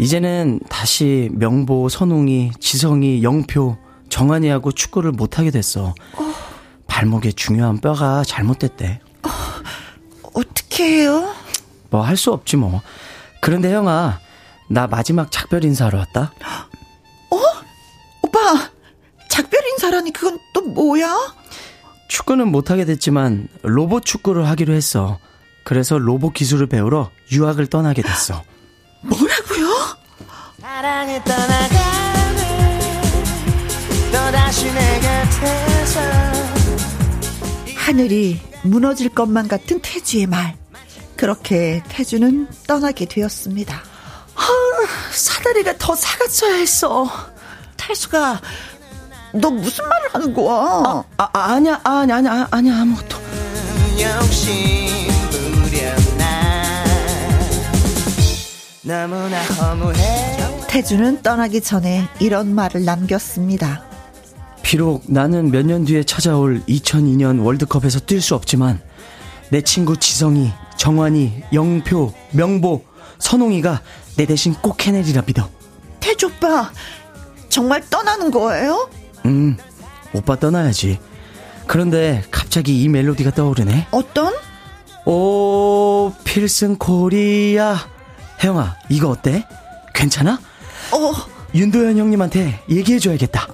이제는 다시 명보, 선웅이, 지성이, 영표, 정한이하고 축구를 못하게 됐어. 발목에 중요한 뼈가 잘못됐대. 어떻게 해요? 뭐 할 수 없지 뭐. 그런데 형아, 나 마지막 작별 인사하러 왔다. 오빠 작별 인사라니 그건 또 뭐야? 축구는 못하게 됐지만 로봇 축구를 하기로 했어. 그래서 로봇 기술을 배우러 유학을 떠나게 됐어. 뭐라고요? 사랑에 떠나가네 또다시 내 곁에서 하늘이 무너질 것만 같은 태주의 말. 그렇게 태주는 떠나게 되었습니다. 사다리가 더 사갔어야 했어. 태수가 너 무슨 말을 하는 거야? 아, 아 아니야, 아니야, 아니야, 아니야, 아무것도. 욕심 부렸나 너무나 허무해 태주는 떠나기 전에 이런 말을 남겼습니다. 비록 나는 몇 년 뒤에 찾아올 2002년 월드컵에서 뛸 수 없지만 내 친구 지성이, 정환이, 영표, 명보, 선홍이가 내 대신 꼭 해내리라 믿어. 태주 오빠 정말 떠나는 거예요? 음, 오빠 떠나야지. 그런데 갑자기 이 멜로디가 떠오르네. 어떤? 오, 필승 코리아. 혜영아, 이거 어때? 괜찮아? 어, 윤도현 형님한테 얘기해줘야겠다.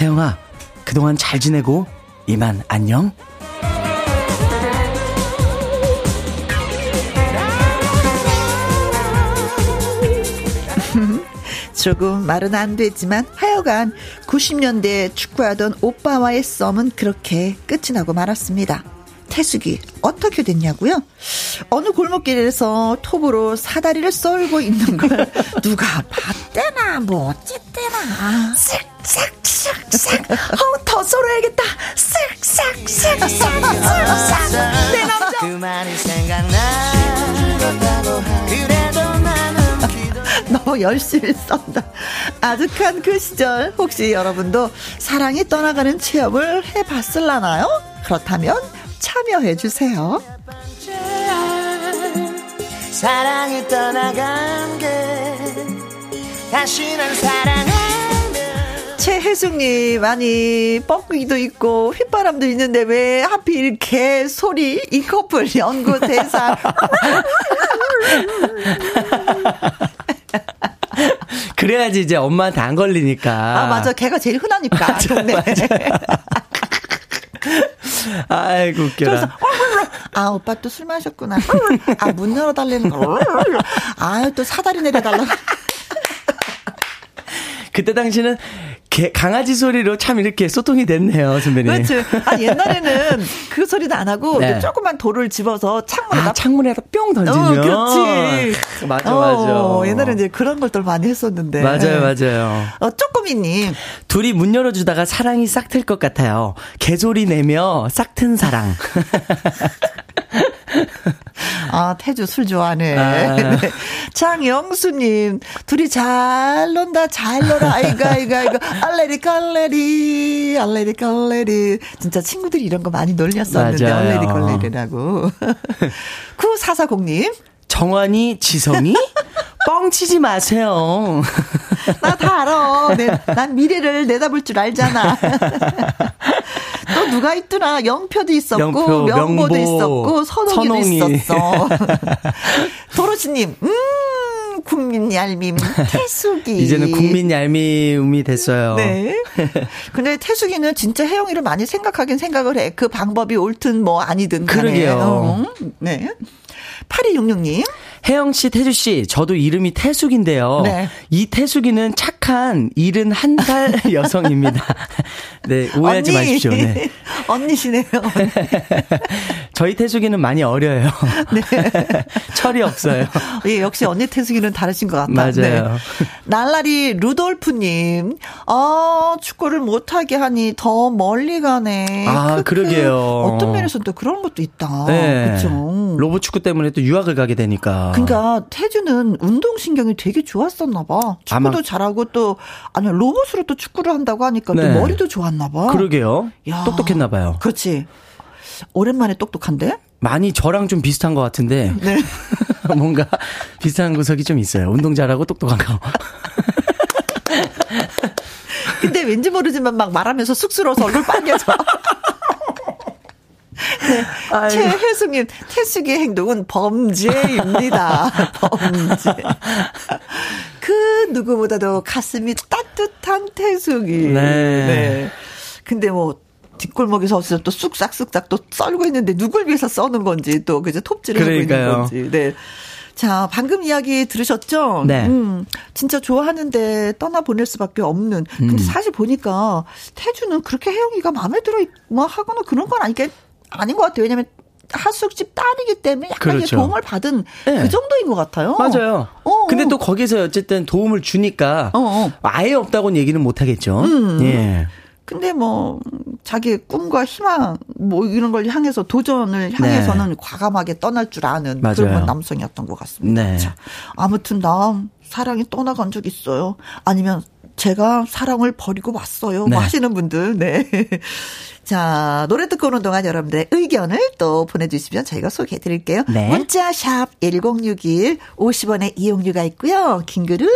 혜영아, 그동안 잘 지내고, 이만 안녕. 조금 말은 안 되지만 하여간 90년대에 축구하던 오빠와의 썸은 그렇게 끝이 나고 말았습니다. 태숙이 어떻게 됐냐고요? 어느 골목길에서 톱으로 사다리를 썰고 있는 걸 누가 봤대나 뭐 어쨌대나. 쓱싹쓱싹 어, 더 썰어야겠다. 쓱싹쓱싹 내 남자. 그만이 생각나. 그래도 나는 너무 열심히 썬다. 아득한 그 시절. 혹시 여러분도 사랑이 떠나가는 체험을 해봤을라나요? 그렇다면 참여해 주세요. 사랑이 떠나간 게 다시는 사랑하면 최혜숙님, 아니, 뻐꾸기도 있고, 휘바람도 있는데 왜 하필 개 소리, 이 커플 연구 대사. 그래야지 이제 엄마한테 안 걸리니까. 아, 맞아. 개가 제일 흔하니까. 동네. 아 이고, 웃겨라. 그래서 아 오빠 또 술 마셨구나. 아 문 열어달라는 거. 아또 사다리 내려달라. 그때 당시는 개, 강아지 소리로 참 이렇게 소통이 됐네요, 선배님. 그렇지. 아 옛날에는 그 소리도 안 하고 네. 조그만 돌을 집어서 창문에다 아, 창문에다 뿅 던지면. 어, 그렇지. 맞아, 어, 맞아. 옛날에 이제 그런 걸들 많이 했었는데. 맞아요, 맞아요. 어, 쪼꼬미님. 둘이 문 열어주다가 사랑이 싹 틀 것 같아요. 개소리 내며 싹 튼 사랑. 아, 태주 술 좋아하네. 아. 네. 장영수님, 둘이 잘 논다, 잘 놀아. 아이고, 아이고, 아이고. 알레리, 깔레리, 알레리, 깔레리. 진짜 친구들이 이런 거 많이 놀렸었는데, 맞아요. 알레리, 깔레리라고. 9440님, 정환이, 지성이? 뻥치지 마세요. 나 다 알아. 내, 난 미래를 내다볼 줄 알잖아. 또 누가 있더라. 영표도 있었고, 영표, 명보도 명보, 있었고, 선홍이도 선홍이. 있었어. 도로시님, 음, 국민 얄밈, 태숙이. 이제는 국민 얄미움이 됐어요. 네. 근데 태숙이는 진짜 혜영이를 많이 생각하긴 생각을 해. 그 방법이 옳든 뭐 아니든. 간에. 그러게요. 어, 네. 8266님. 혜영 씨, 태주 씨, 저도 이름이 태숙인데요. 네. 이 태숙이는 착한 71살 여성입니다. 네, 오해하지 언니. 마십시오. 네. 언니시네요. 저희 태숙이는 많이 어려요. 네. 철이 없어요. 예, 역시 언니 태숙이는 다르신 것 같다. 네. 맞아요. 날라리 루돌프님, 아, 축구를 못하게 하니 더 멀리 가네. 아, 크크. 그러게요. 어떤 면에서는 또 그런 것도 있다. 네. 그렇죠. 로봇 축구 때문에 또 유학을 가게 되니까. 그러니까 태주는 운동 신경이 되게 좋았었나 봐. 축구도 아마- 잘하고 또 아니 로봇으로 또 축구를 한다고 하니까 네. 또 머리도 좋았나 봐. 그러게요. 야. 똑똑했나 봐요. 그렇지. 오랜만에 똑똑한데? 많이 저랑 좀 비슷한 것 같은데 네. 뭔가 비슷한 구석이 좀 있어요. 운동 잘하고 똑똑한 거. 근데 왠지 모르지만 막 말하면서 쑥스러워서 얼굴 빨개져. 네. 최혜숙님, 태숙의 행동은 범죄입니다. 범죄. 그 누구보다도 가슴이 따뜻한 태숙이. 네. 근데 뭐, 뒷골목에서 어디서 또 쑥싹쑥싹 또 썰고 있는데 누굴 위해서 써는 건지 또 그저 톱질을 하고 있는 그러니까요. 건지. 네. 자, 방금 이야기 들으셨죠? 네. 음, 진짜 좋아하는데 떠나보낼 수밖에 없는. 근데 음. 사실 보니까 태주는 그렇게 혜영이가 마음에 들어, 뭐 하거나 그런 건 아니게, 아닌 것 같아요. 왜냐면 하숙집 딸이기 때문에 약간 그렇죠. 도움을 받은 네. 그 정도인 것 같아요. 맞아요. 어, 근데 어. 또 거기서 어쨌든 도움을 주니까 어, 어. 아예 없다고는 얘기는 못 하겠죠. 음. 예. 근데 뭐 자기의 꿈과 희망 뭐 이런 걸 향해서 도전을 향해서는 과감하게 떠날 줄 아는 네. 맞아요. 그런 남성이었던 것 같습니다. 네. 자, 아무튼 나 사랑이 떠나간 적 있어요. 아니면 제가 사랑을 버리고 왔어요. 네. 뭐 하시는 분들, 네. 자, 노래 듣고 오는 동안 여러분들의 의견을 또 보내주시면 저희가 소개해 드릴게요. 네. 문자 샵 1061, 50원의 이용료가 있고요. 긴 글은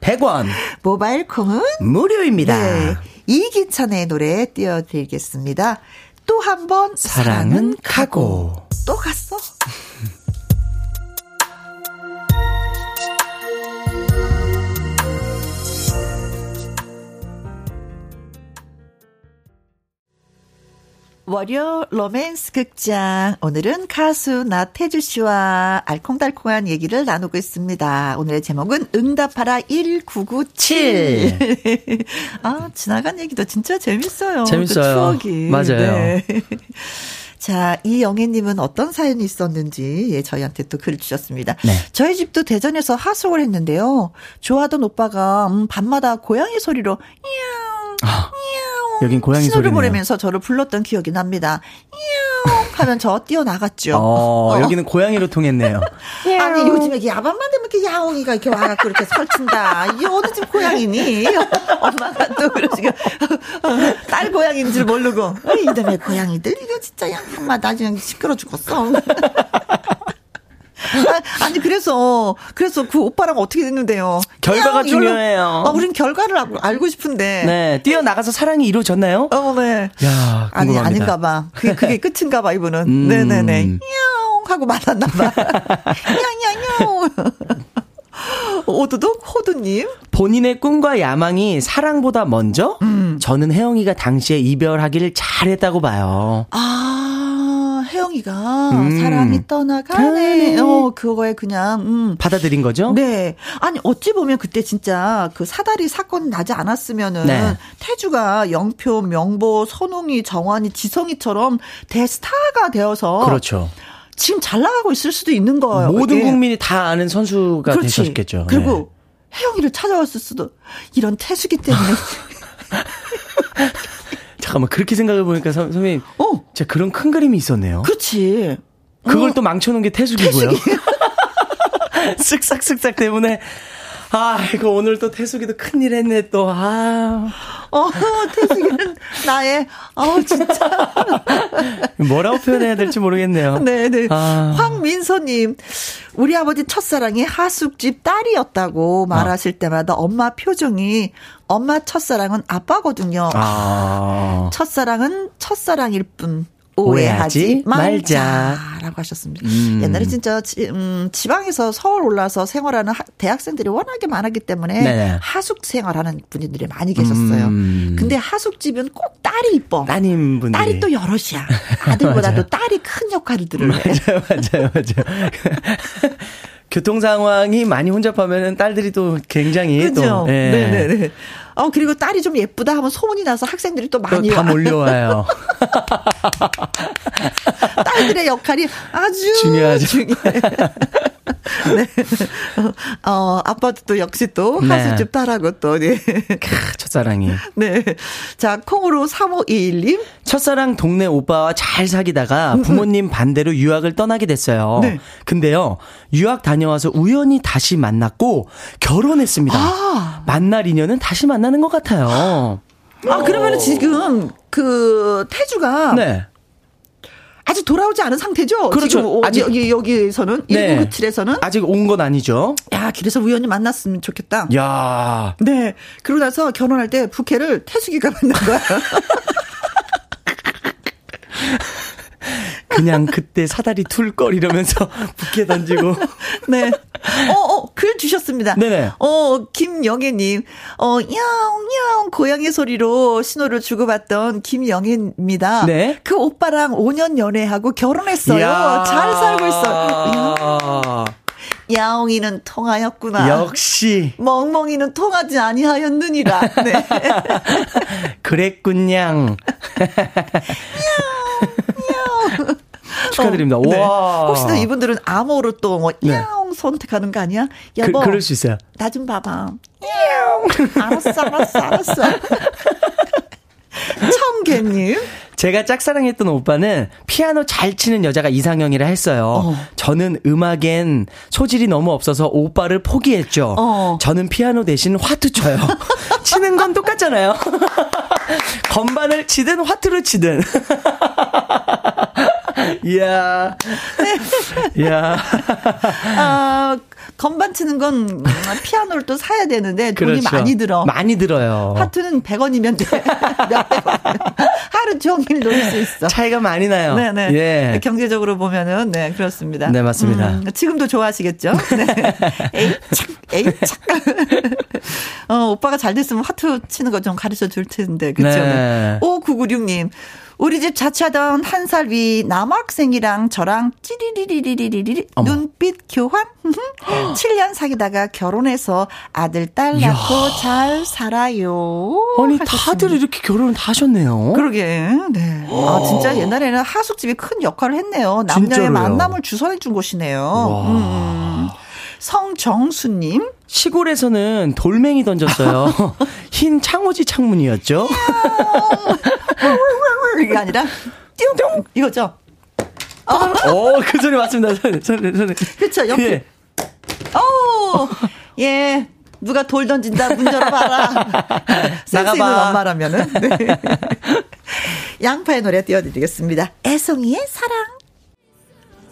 100원 모바일 콩은 무료입니다. 네. 이기찬의 노래 띄워드리겠습니다. 또 한 번 사랑은 가고. 또 갔어. 월요 로맨스 극장. 오늘은 가수 나태주 씨와 알콩달콩한 얘기를 나누고 있습니다. 오늘의 제목은 응답하라 1997. 아, 지나간 얘기도 진짜 재밌어요. 재밌어요. 그 추억이. 맞아요. 네. 자, 이영애님은 어떤 사연이 있었는지, 예, 저희한테 또 글을 주셨습니다. 네. 저희 집도 대전에서 하숙을 했는데요. 좋아하던 오빠가, 음, 밤마다 고양이 소리로, 야옹, 야옹. 여긴 고양이 신호를 소리네요. 보내면서 저를 불렀던 기억이 납니다. 하면 저 뛰어나갔죠. 어, 여기는 고양이로 통했네요. 아니 요즘에 야밤만 되면 이렇게 야옹이가 이렇게 와갖고 이렇게 설친다. 이 어느 집 고양이니? 엄마가 또 그러시고 딸 고양이인 줄 모르고 이놈의 고양이들 이거 진짜 양마 나중에 시끄러 죽었어. 아, 아니 그래서 그래서 그 오빠랑 어떻게 됐는데요? 결과가 이걸로- 중요해요. 아, 우린 결과를 알고, 싶은데. 네, 뛰어 나가서 사랑이 이루어졌나요? 어, 네. 야, 아니, 궁금합니다. 아닌가 봐. 그게, 그게 끝인가 봐, 이분은. 음. 네네네. 야옹 하고 말았나 봐. 야야야옹. 오두독 호두님. 본인의 꿈과 야망이 사랑보다 먼저? 음. 저는 혜영이가 당시에 이별하기를 잘했다고 봐요. 아, 혜영이가 음. 사랑이 떠나가네. 네. 어, 그거에 그냥, 음. 받아들인 거죠? 네. 아니, 어찌 보면 그때 진짜 그 사다리 사건 나지 않았으면은 네. 태주가 영표, 명보, 선웅이, 정환이, 지성이처럼 대스타가 되어서 그렇죠. 지금 잘 나가고 있을 수도 있는 거예요. 모든 이게. 국민이 다 아는 선수가 그렇지. 되셨겠죠. 그리고 혜영이를 찾아왔을 수도 이런 태수기 때문에. 네. 잠깐만, 그렇게 생각해 보니까 선, 선배님, 어, 진짜 그런 큰 그림이 있었네요. 그렇지. 그걸 어, 또 망쳐놓은 게 태숙이고요. 쓱싹쓱싹 때문에. 아, 이거 오늘 또 태숙이도 큰일 했네, 또. 아. 어, 태수기는 나의, 어, 진짜. 뭐라고 표현해야 될지 모르겠네요. 네 네. 아. 황민서님, 우리 아버지 첫사랑이 하숙집 딸이었다고 말하실 때마다 엄마 표정이 엄마 첫사랑은 아빠거든요. 아. 첫사랑은 첫사랑일 뿐. 오해하지 말자. 말자 라고 하셨습니다. 음. 옛날에 진짜 지, 음, 지방에서 서울 올라서 생활하는 하- 대학생들이 워낙에 많았기 때문에 네네. 하숙 생활하는 분들이 많이 계셨어요. 음. 근데 하숙집은 꼭 딸이 이뻐. 따님 분들이. 딸이 또 여럿이야. 아들보다도 딸이 큰 역할들을 해. 맞아요, 맞아요, 맞아요. 교통 상황이 많이 혼잡하면은 딸들이 또 굉장히 그죠? 또, 예. 네네네. 어, 그리고 딸이 좀 예쁘다 하면 소문이 나서 학생들이 또 많이 또다 와. 몰려와요. 딸들의 역할이 아주 중요하죠. 중요해. 네. 어, 아빠도 또 역시 또 네. 하수집 딸하고 또, 네. 크, 첫사랑이. 네. 자, 콩으로 3521님. 첫사랑 동네 오빠와 잘 사귀다가 부모님 반대로 유학을 떠나게 됐어요. 네. 근데요, 유학 다녀와서 우연히 다시 만났고 결혼했습니다. 아. 만날 인연은 다시 만 나는 것 같아요. 아, 그러면 지금 그 태주가 네. 아직 돌아오지 않은 상태죠? 그렇죠. 지금 어, 아직- 여기, 여기에서는? 네. 1997에서는? 아직 온 건 아니죠. 야, 길에서 우연히 만났으면 좋겠다. 야 네. 그러고 나서 결혼할 때 부케를 태숙이가 받는 거야. 그냥 그때 사다리 툴걸 이러면서 부케 던지고. 네. 어, 어, 글 주셨습니다. 네네. 어, 김영애님. 어, 야옹야옹 고양이 소리로 신호를 주고받던 김영애입니다. 네. 그 오빠랑 5년 연애하고 결혼했어요. 잘 살고 있어요. 야옹이는 통하였구나. 역시 멍멍이는 통하지 아니하였느니라. 네. 그랬군냥. 축하드립니다. 어, 네. 와. 혹시나 이분들은 암호로 또 뭐, 네. 야옹 선택하는 거 아니야? 그, 여보. 그 럴 수 있어요. 나 좀 봐봐. 알았어, 알았어, 알았어. 청개님. 제가 짝사랑했던 오빠는 피아노 잘 치는 여자가 이상형이라 했어요. 어. 저는 음악엔 소질이 너무 없어서 오빠를 포기했죠. 어. 저는 피아노 대신 화투 쳐요. 치는 건 똑같잖아요. 건반을 치든 화투를 치든. 이야. 이야. 아, 건반 치는 건 피아노를 또 사야 되는데 돈이 그렇죠. 많이 들어. 많이 들어요. 하트는 100원이면 돼. 하루 종일 놀 수 있어. 차이가 많이 나요. 네네. 예. 경제적으로 보면은, 네, 그렇습니다. 네, 맞습니다. 음, 지금도 좋아하시겠죠? 네. 에이, 착, 에이, 착. 어, 오빠가 잘 됐으면 하트 치는 거 좀 가르쳐 줄 텐데, 그쵸? 네. 5996님. 우리 집 자취하던 한 살 위 남학생이랑 저랑 찌리리리리리리. 눈빛 교환 7년 사귀다가 결혼해서 아들 딸 낳고 잘 살아요. 아니, 하셨습니다. 다들 이렇게 결혼을 다 하셨네요. 그러게. 네. 아, 진짜 옛날에는 하숙집이 큰 역할을 했네요. 남녀의 진짜로요. 만남을 주선해 준 곳이네요. 와. 음. 성정수님. 시골에서는 돌멩이 던졌어요. 흰 창호지 창문이었죠. 이게 아니라 띵 이거죠. 어, 그 소리 맞습니다. 소리, 소리, 소리. 그렇죠. 옆에. 예. 어, 예. 누가 돌 던진다 문 열어봐라. 나가봐. 엄마라면은. 네. 양파의 노래 띄워드리겠습니다. 애송이의 사랑.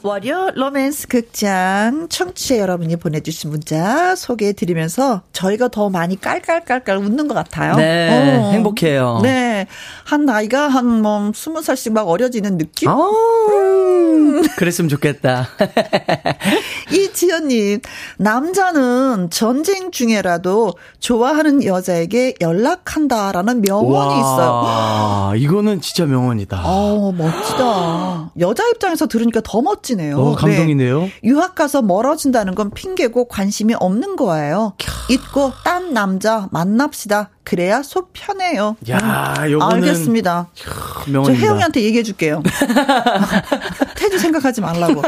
월요 로맨스 극장 청취자 여러분이 보내주신 문자 소개해드리면서 저희가 더 많이 깔깔깔깔 웃는 것 같아요. 네, 어. 행복해요. 네. 한 나이가 한 뭐 스무 살씩 막 어려지는 느낌? 아, 그랬으면 좋겠다. 이지연님, 남자는 전쟁 중에라도 좋아하는 여자에게 연락한다라는 명언이 있어요. 와, 이거는 진짜 명언이다. 어, 멋지다. 여자 입장에서 들으니까 더 멋지 네요. 어, 감동이네요. 네. 유학 가서 멀어진다는 건 핑계고 관심이 없는 거예요. 잊고 딴 남자 만납시다. 그래야 속 편해요. 야, 음, 요거는 알겠습니다. 저 명언입니다. 혜영이한테 얘기해 줄게요. 태주 생각하지 말라고.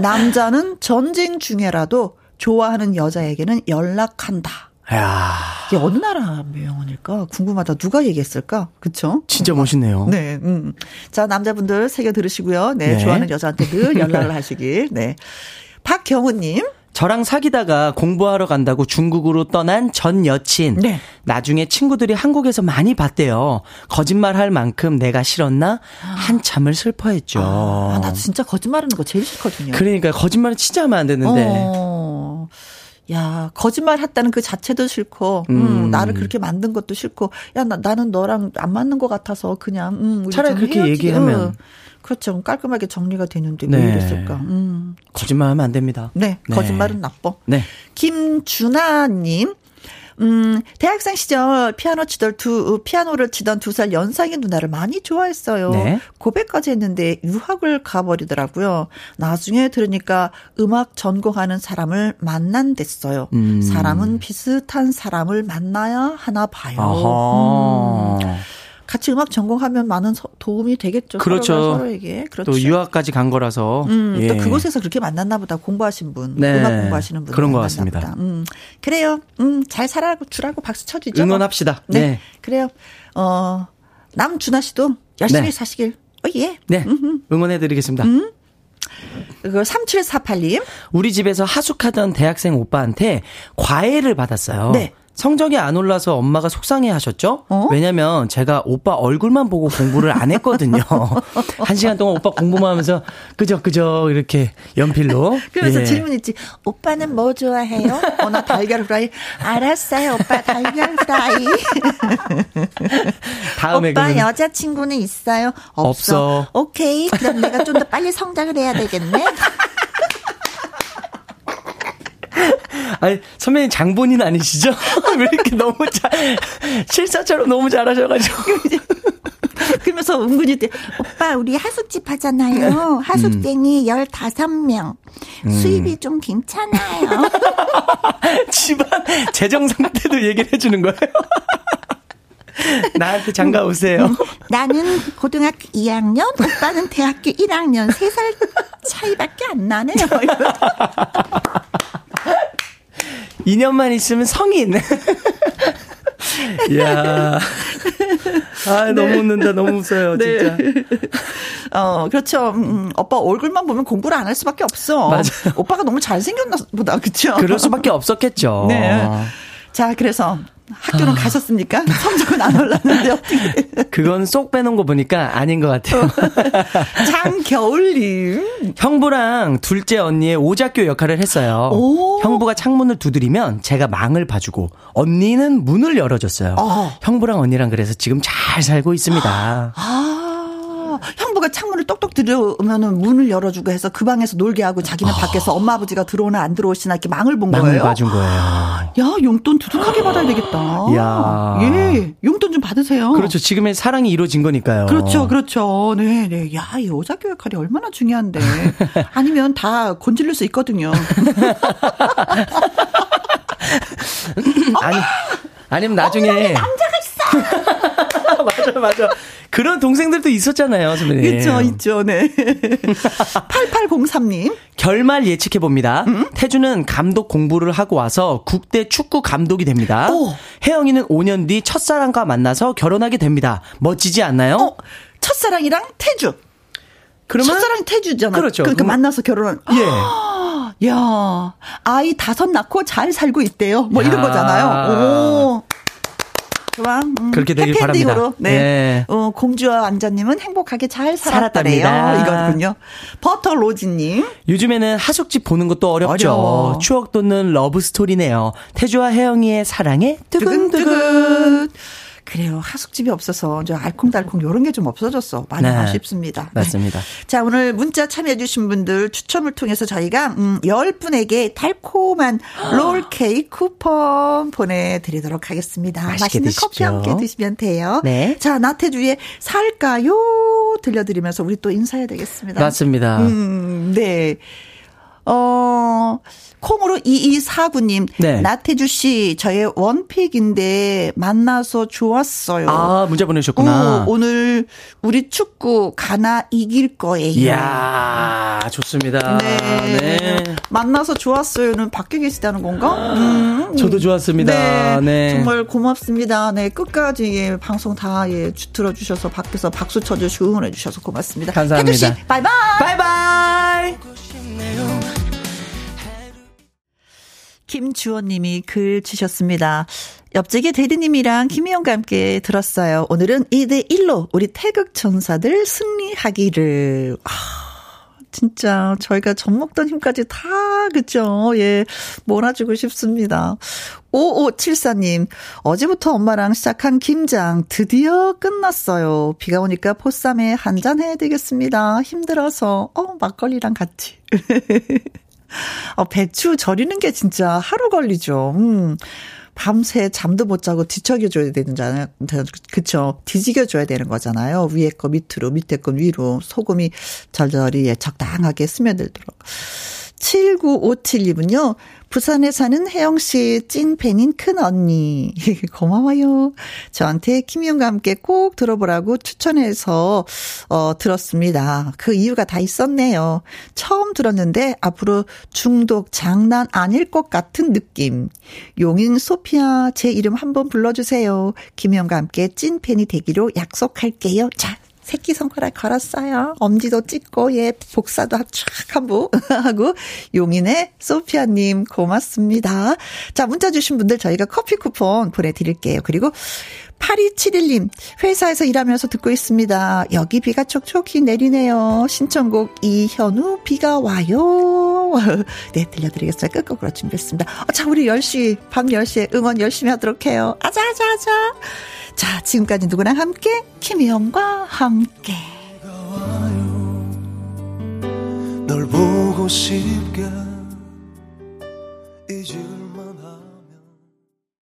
남자는 전쟁 중에라도 좋아하는 여자에게는 연락한다. 야, 이게 어느 나라 명언일까? 궁금하다. 누가 얘기했을까? 그쵸? 진짜 멋있네요. 네, 음. 자, 남자분들 새겨 들으시고요. 네, 네. 좋아하는 여자한테 늘 연락을 하시길. 네. 박경우님. 저랑 사귀다가 공부하러 간다고 중국으로 떠난 전 여친. 네. 나중에 친구들이 한국에서 많이 봤대요. 거짓말 할 만큼 내가 싫었나? 한참을 슬퍼했죠. 아, 나 진짜 거짓말하는 거 제일 싫거든요. 그러니까 거짓말은 진짜 하면 안 되는데. 어. 야, 거짓말 했다는 그 자체도 싫고, 음, 음. 나를 그렇게 만든 것도 싫고, 야, 나, 나는 너랑 안 맞는 것 같아서 그냥, 음, 우리 차라리 좀 그렇게 헤어지- 얘기하면. 어. 그렇죠. 깔끔하게 정리가 되는데 네. 왜 이랬을까? 음. 거짓말 하면 안 됩니다. 네, 네. 거짓말은 나빠. 네. 김준하님, 음, 대학생 시절 피아노 치던 두, 피아노를 치던 두 살 연상의 누나를 많이 좋아했어요. 네. 고백까지 했는데 유학을 가버리더라고요. 나중에 들으니까 음악 전공하는 사람을 만난댔어요. 음. 사람은 비슷한 사람을 만나야 하나 봐요. 음, 같이 음악 전공하면 많은 서- 도움이 되겠죠. 그렇죠. 서로가 서로에게. 그렇죠. 또 유학까지 간 거라서. 음, 예. 또 그곳에서 그렇게 만났나 보다. 공부하신 분. 네. 음악 공부하시는 분. 그런 것 같습니다. 음, 그래요. 음, 잘 살아고 주라고 박수 쳐주죠. 응원합시다. 네. 네. 그래요. 어, 남준하 씨도 열심히 네. 사시길. 어, 예. 네. 응원해드리겠습니다. 음. 그 3748님. 우리 집에서 하숙하던 대학생 오빠한테 과외를 받았어요. 네. 성적이 안 올라서 엄마가 속상해 하셨죠? 어? 왜냐면 제가 오빠 얼굴만 보고 공부를 안 했거든요. 한 시간 동안 오빠 공부만 하면서 그저 그저 이렇게 연필로. 그래서 예. 질문 있지. 오빠는 뭐 좋아해요? 어, 나 달걀 후라이. 알았어요, 오빠 달걀 후라이. 다음에 오빠 그러면 여자친구는 있어요? 없어. 없어. 오케이. 그럼 내가 좀 더 빨리 성장을 해야 되겠네. 아니 선배님 장본인 아니시죠? 왜 이렇게 너무 잘 실사처럼 너무 잘하셔가지고. 그러면서 은근히 때, 오빠, 우리 하숙집 하잖아요. 하숙생이 15명. 수입이 좀 괜찮아요. 집안 재정 상태도 얘기를 해주는 거예요. 나한테 장가 오세요. 나는 고등학교 2학년, 오빠는 대학교 1학년. 3살 차이밖에 안 나네요. 2년만 있으면 성인. 이야. 아, 너무 웃는다. 너무 웃어요, 진짜. 어, 그렇죠. 음, 오빠 얼굴만 보면 공부를 안 할 수밖에 없어. 맞아요. 오빠가 너무 잘생겼나 보다. 그쵸? 그럴 수밖에 없었겠죠. 네. 자, 그래서 학교는 가셨습니까? 성적은 안 올랐는데 어떻게. 그건 쏙 빼놓은 거 보니까 아닌 것 같아요. 장겨울님. 형부랑 둘째 언니의 오작교 역할을 했어요. 오. 형부가 창문을 두드리면 제가 망을 봐주고 언니는 문을 열어줬어요. 어. 형부랑 언니랑 그래서 지금 잘 살고 있습니다. 아, 아, 형부가 창문을 똑똑 들여오면은 문을 열어주고 해서 그 방에서 놀게 하고 자기는 아. 밖에서 엄마 아버지가 들어오나 안 들어오시나 이렇게 망을 본 망을 거예요. 봐준 거예요. 야 용돈 두둑하게 받아야 되겠다. 야, 예, 용돈 좀 받으세요. 그렇죠. 지금의 사랑이 이루어진 거니까요. 그렇죠, 그렇죠. 네, 네. 야, 이 여자 역할이 얼마나 중요한데. 아니면 다 곤질릴 수 있거든요. 아니, 아니면 나중에. 남자가 있어! 맞아, 맞아. 그런 동생들도 있었잖아요, 선배님. 있죠, 있죠, 네. 8803님. 결말 예측해 봅니다. 음? 태주는 감독 공부를 하고 와서 국대 축구 감독이 됩니다. 오. 혜영이는 5년 뒤 첫사랑과 만나서 결혼하게 됩니다. 멋지지 않나요? 어, 첫사랑이랑 태주. 그러면 첫사랑 태주잖아. 그렇죠. 그러니까 그럼, 만나서 결혼한. 예. 야, 아이 다섯 낳고 잘 살고 있대요. 뭐 야. 이런 거잖아요. 오. 좋아. 음, 그렇게 되길 바랍니다. 네. 네. 어, 공주와 왕자님은 행복하게 잘 살았다래요. 이거군요. 버터 로지님. 요즘에는 하숙집 보는 것도 어렵죠. 어려워. 추억 돋는 러브 스토리네요. 태주와 혜영이의 사랑에 두근두근. 그래요. 하숙집이 없어서 저 알콩달콩 요런 게 좀 없어졌어. 많이 네. 아쉽습니다. 맞습니다. 네. 자, 오늘 문자 참여해 주신 분들 추첨을 통해서 저희가 음 10분에게 달콤한 롤 케이크 쿠폰 보내 드리도록 하겠습니다. 맛있는 드십시오. 커피 함께 드시면 돼요. 네. 자, 나태주의 살까요 들려 드리면서 우리 또 인사해야 되겠습니다. 맞습니다. 음, 네. 어 콩으로 2249님. 네. 나태주 씨, 저의 원픽인데 만나서 좋았어요. 아, 문자 보내셨구나. 어, 오늘 우리 축구 가나 이길 거예요. 이야, 좋습니다. 네. 네. 만나서 좋았어요는 밖에 계시다는 건가? 음. 저도 좋았습니다. 네. 네. 정말 고맙습니다. 네. 끝까지 예, 방송 다 예, 들어주셔서 밖에서 박수 쳐주시고 응원해주셔서 고맙습니다. 감사합니다. 태주 씨, 바이바이. 바이바이. 김주원님이 글 주셨습니다. 옆집에 대리님이랑 김희영과 함께 들었어요. 오늘은 2대1로 우리 태극 전사들 승리하기를. 아, 진짜 저희가 젖먹던 힘까지 다, 그죠? 예, 몰아주고 싶습니다. 5574님, 어제부터 엄마랑 시작한 김장 드디어 끝났어요. 비가 오니까 보쌈에 한 잔 해야 되겠습니다. 힘들어서, 어, 막걸리랑 같이. 어, 배추 절이는 게 진짜 하루 걸리죠. 음. 밤새 잠도 못 자고 뒤척여줘야 되는 잖아요. 그쵸. 뒤지겨줘야 되는 거잖아요. 위에 거 밑으로, 밑에 거 위로. 소금이 절절히 적당하게 스며들도록. 7957님은요, 부산에 사는 혜영 씨 찐팬인 큰 언니. 고마워요. 저한테 김희영과 함께 꼭 들어보라고 추천해서, 어, 들었습니다. 그 이유가 다 있었네요. 처음 들었는데 앞으로 중독 장난 아닐 것 같은 느낌. 용인 소피아 제 이름 한번 불러주세요. 김희영과 함께 찐 팬이 되기로 약속할게요. 자, 새끼 손가락 걸었어요. 엄지도 찍고, 예, 복사도 촥 한부 하고, 용인의 소피아님 고맙습니다. 자, 문자 주신 분들 저희가 커피 쿠폰 보내드릴게요. 그리고 8271님, 회사에서 일하면서 듣고 있습니다. 여기 비가 촉촉히 내리네요. 신청곡 이현우 비가 와요. 네, 들려드리겠어요. 끝곡으로 준비했습니다. 어, 자, 우리 10시, 밤 10시에 응원 열심히 하도록 해요. 아자아자아자. 자, 지금까지 누구랑 함께? 김희영과 함께. 널 보고 싶게 잊을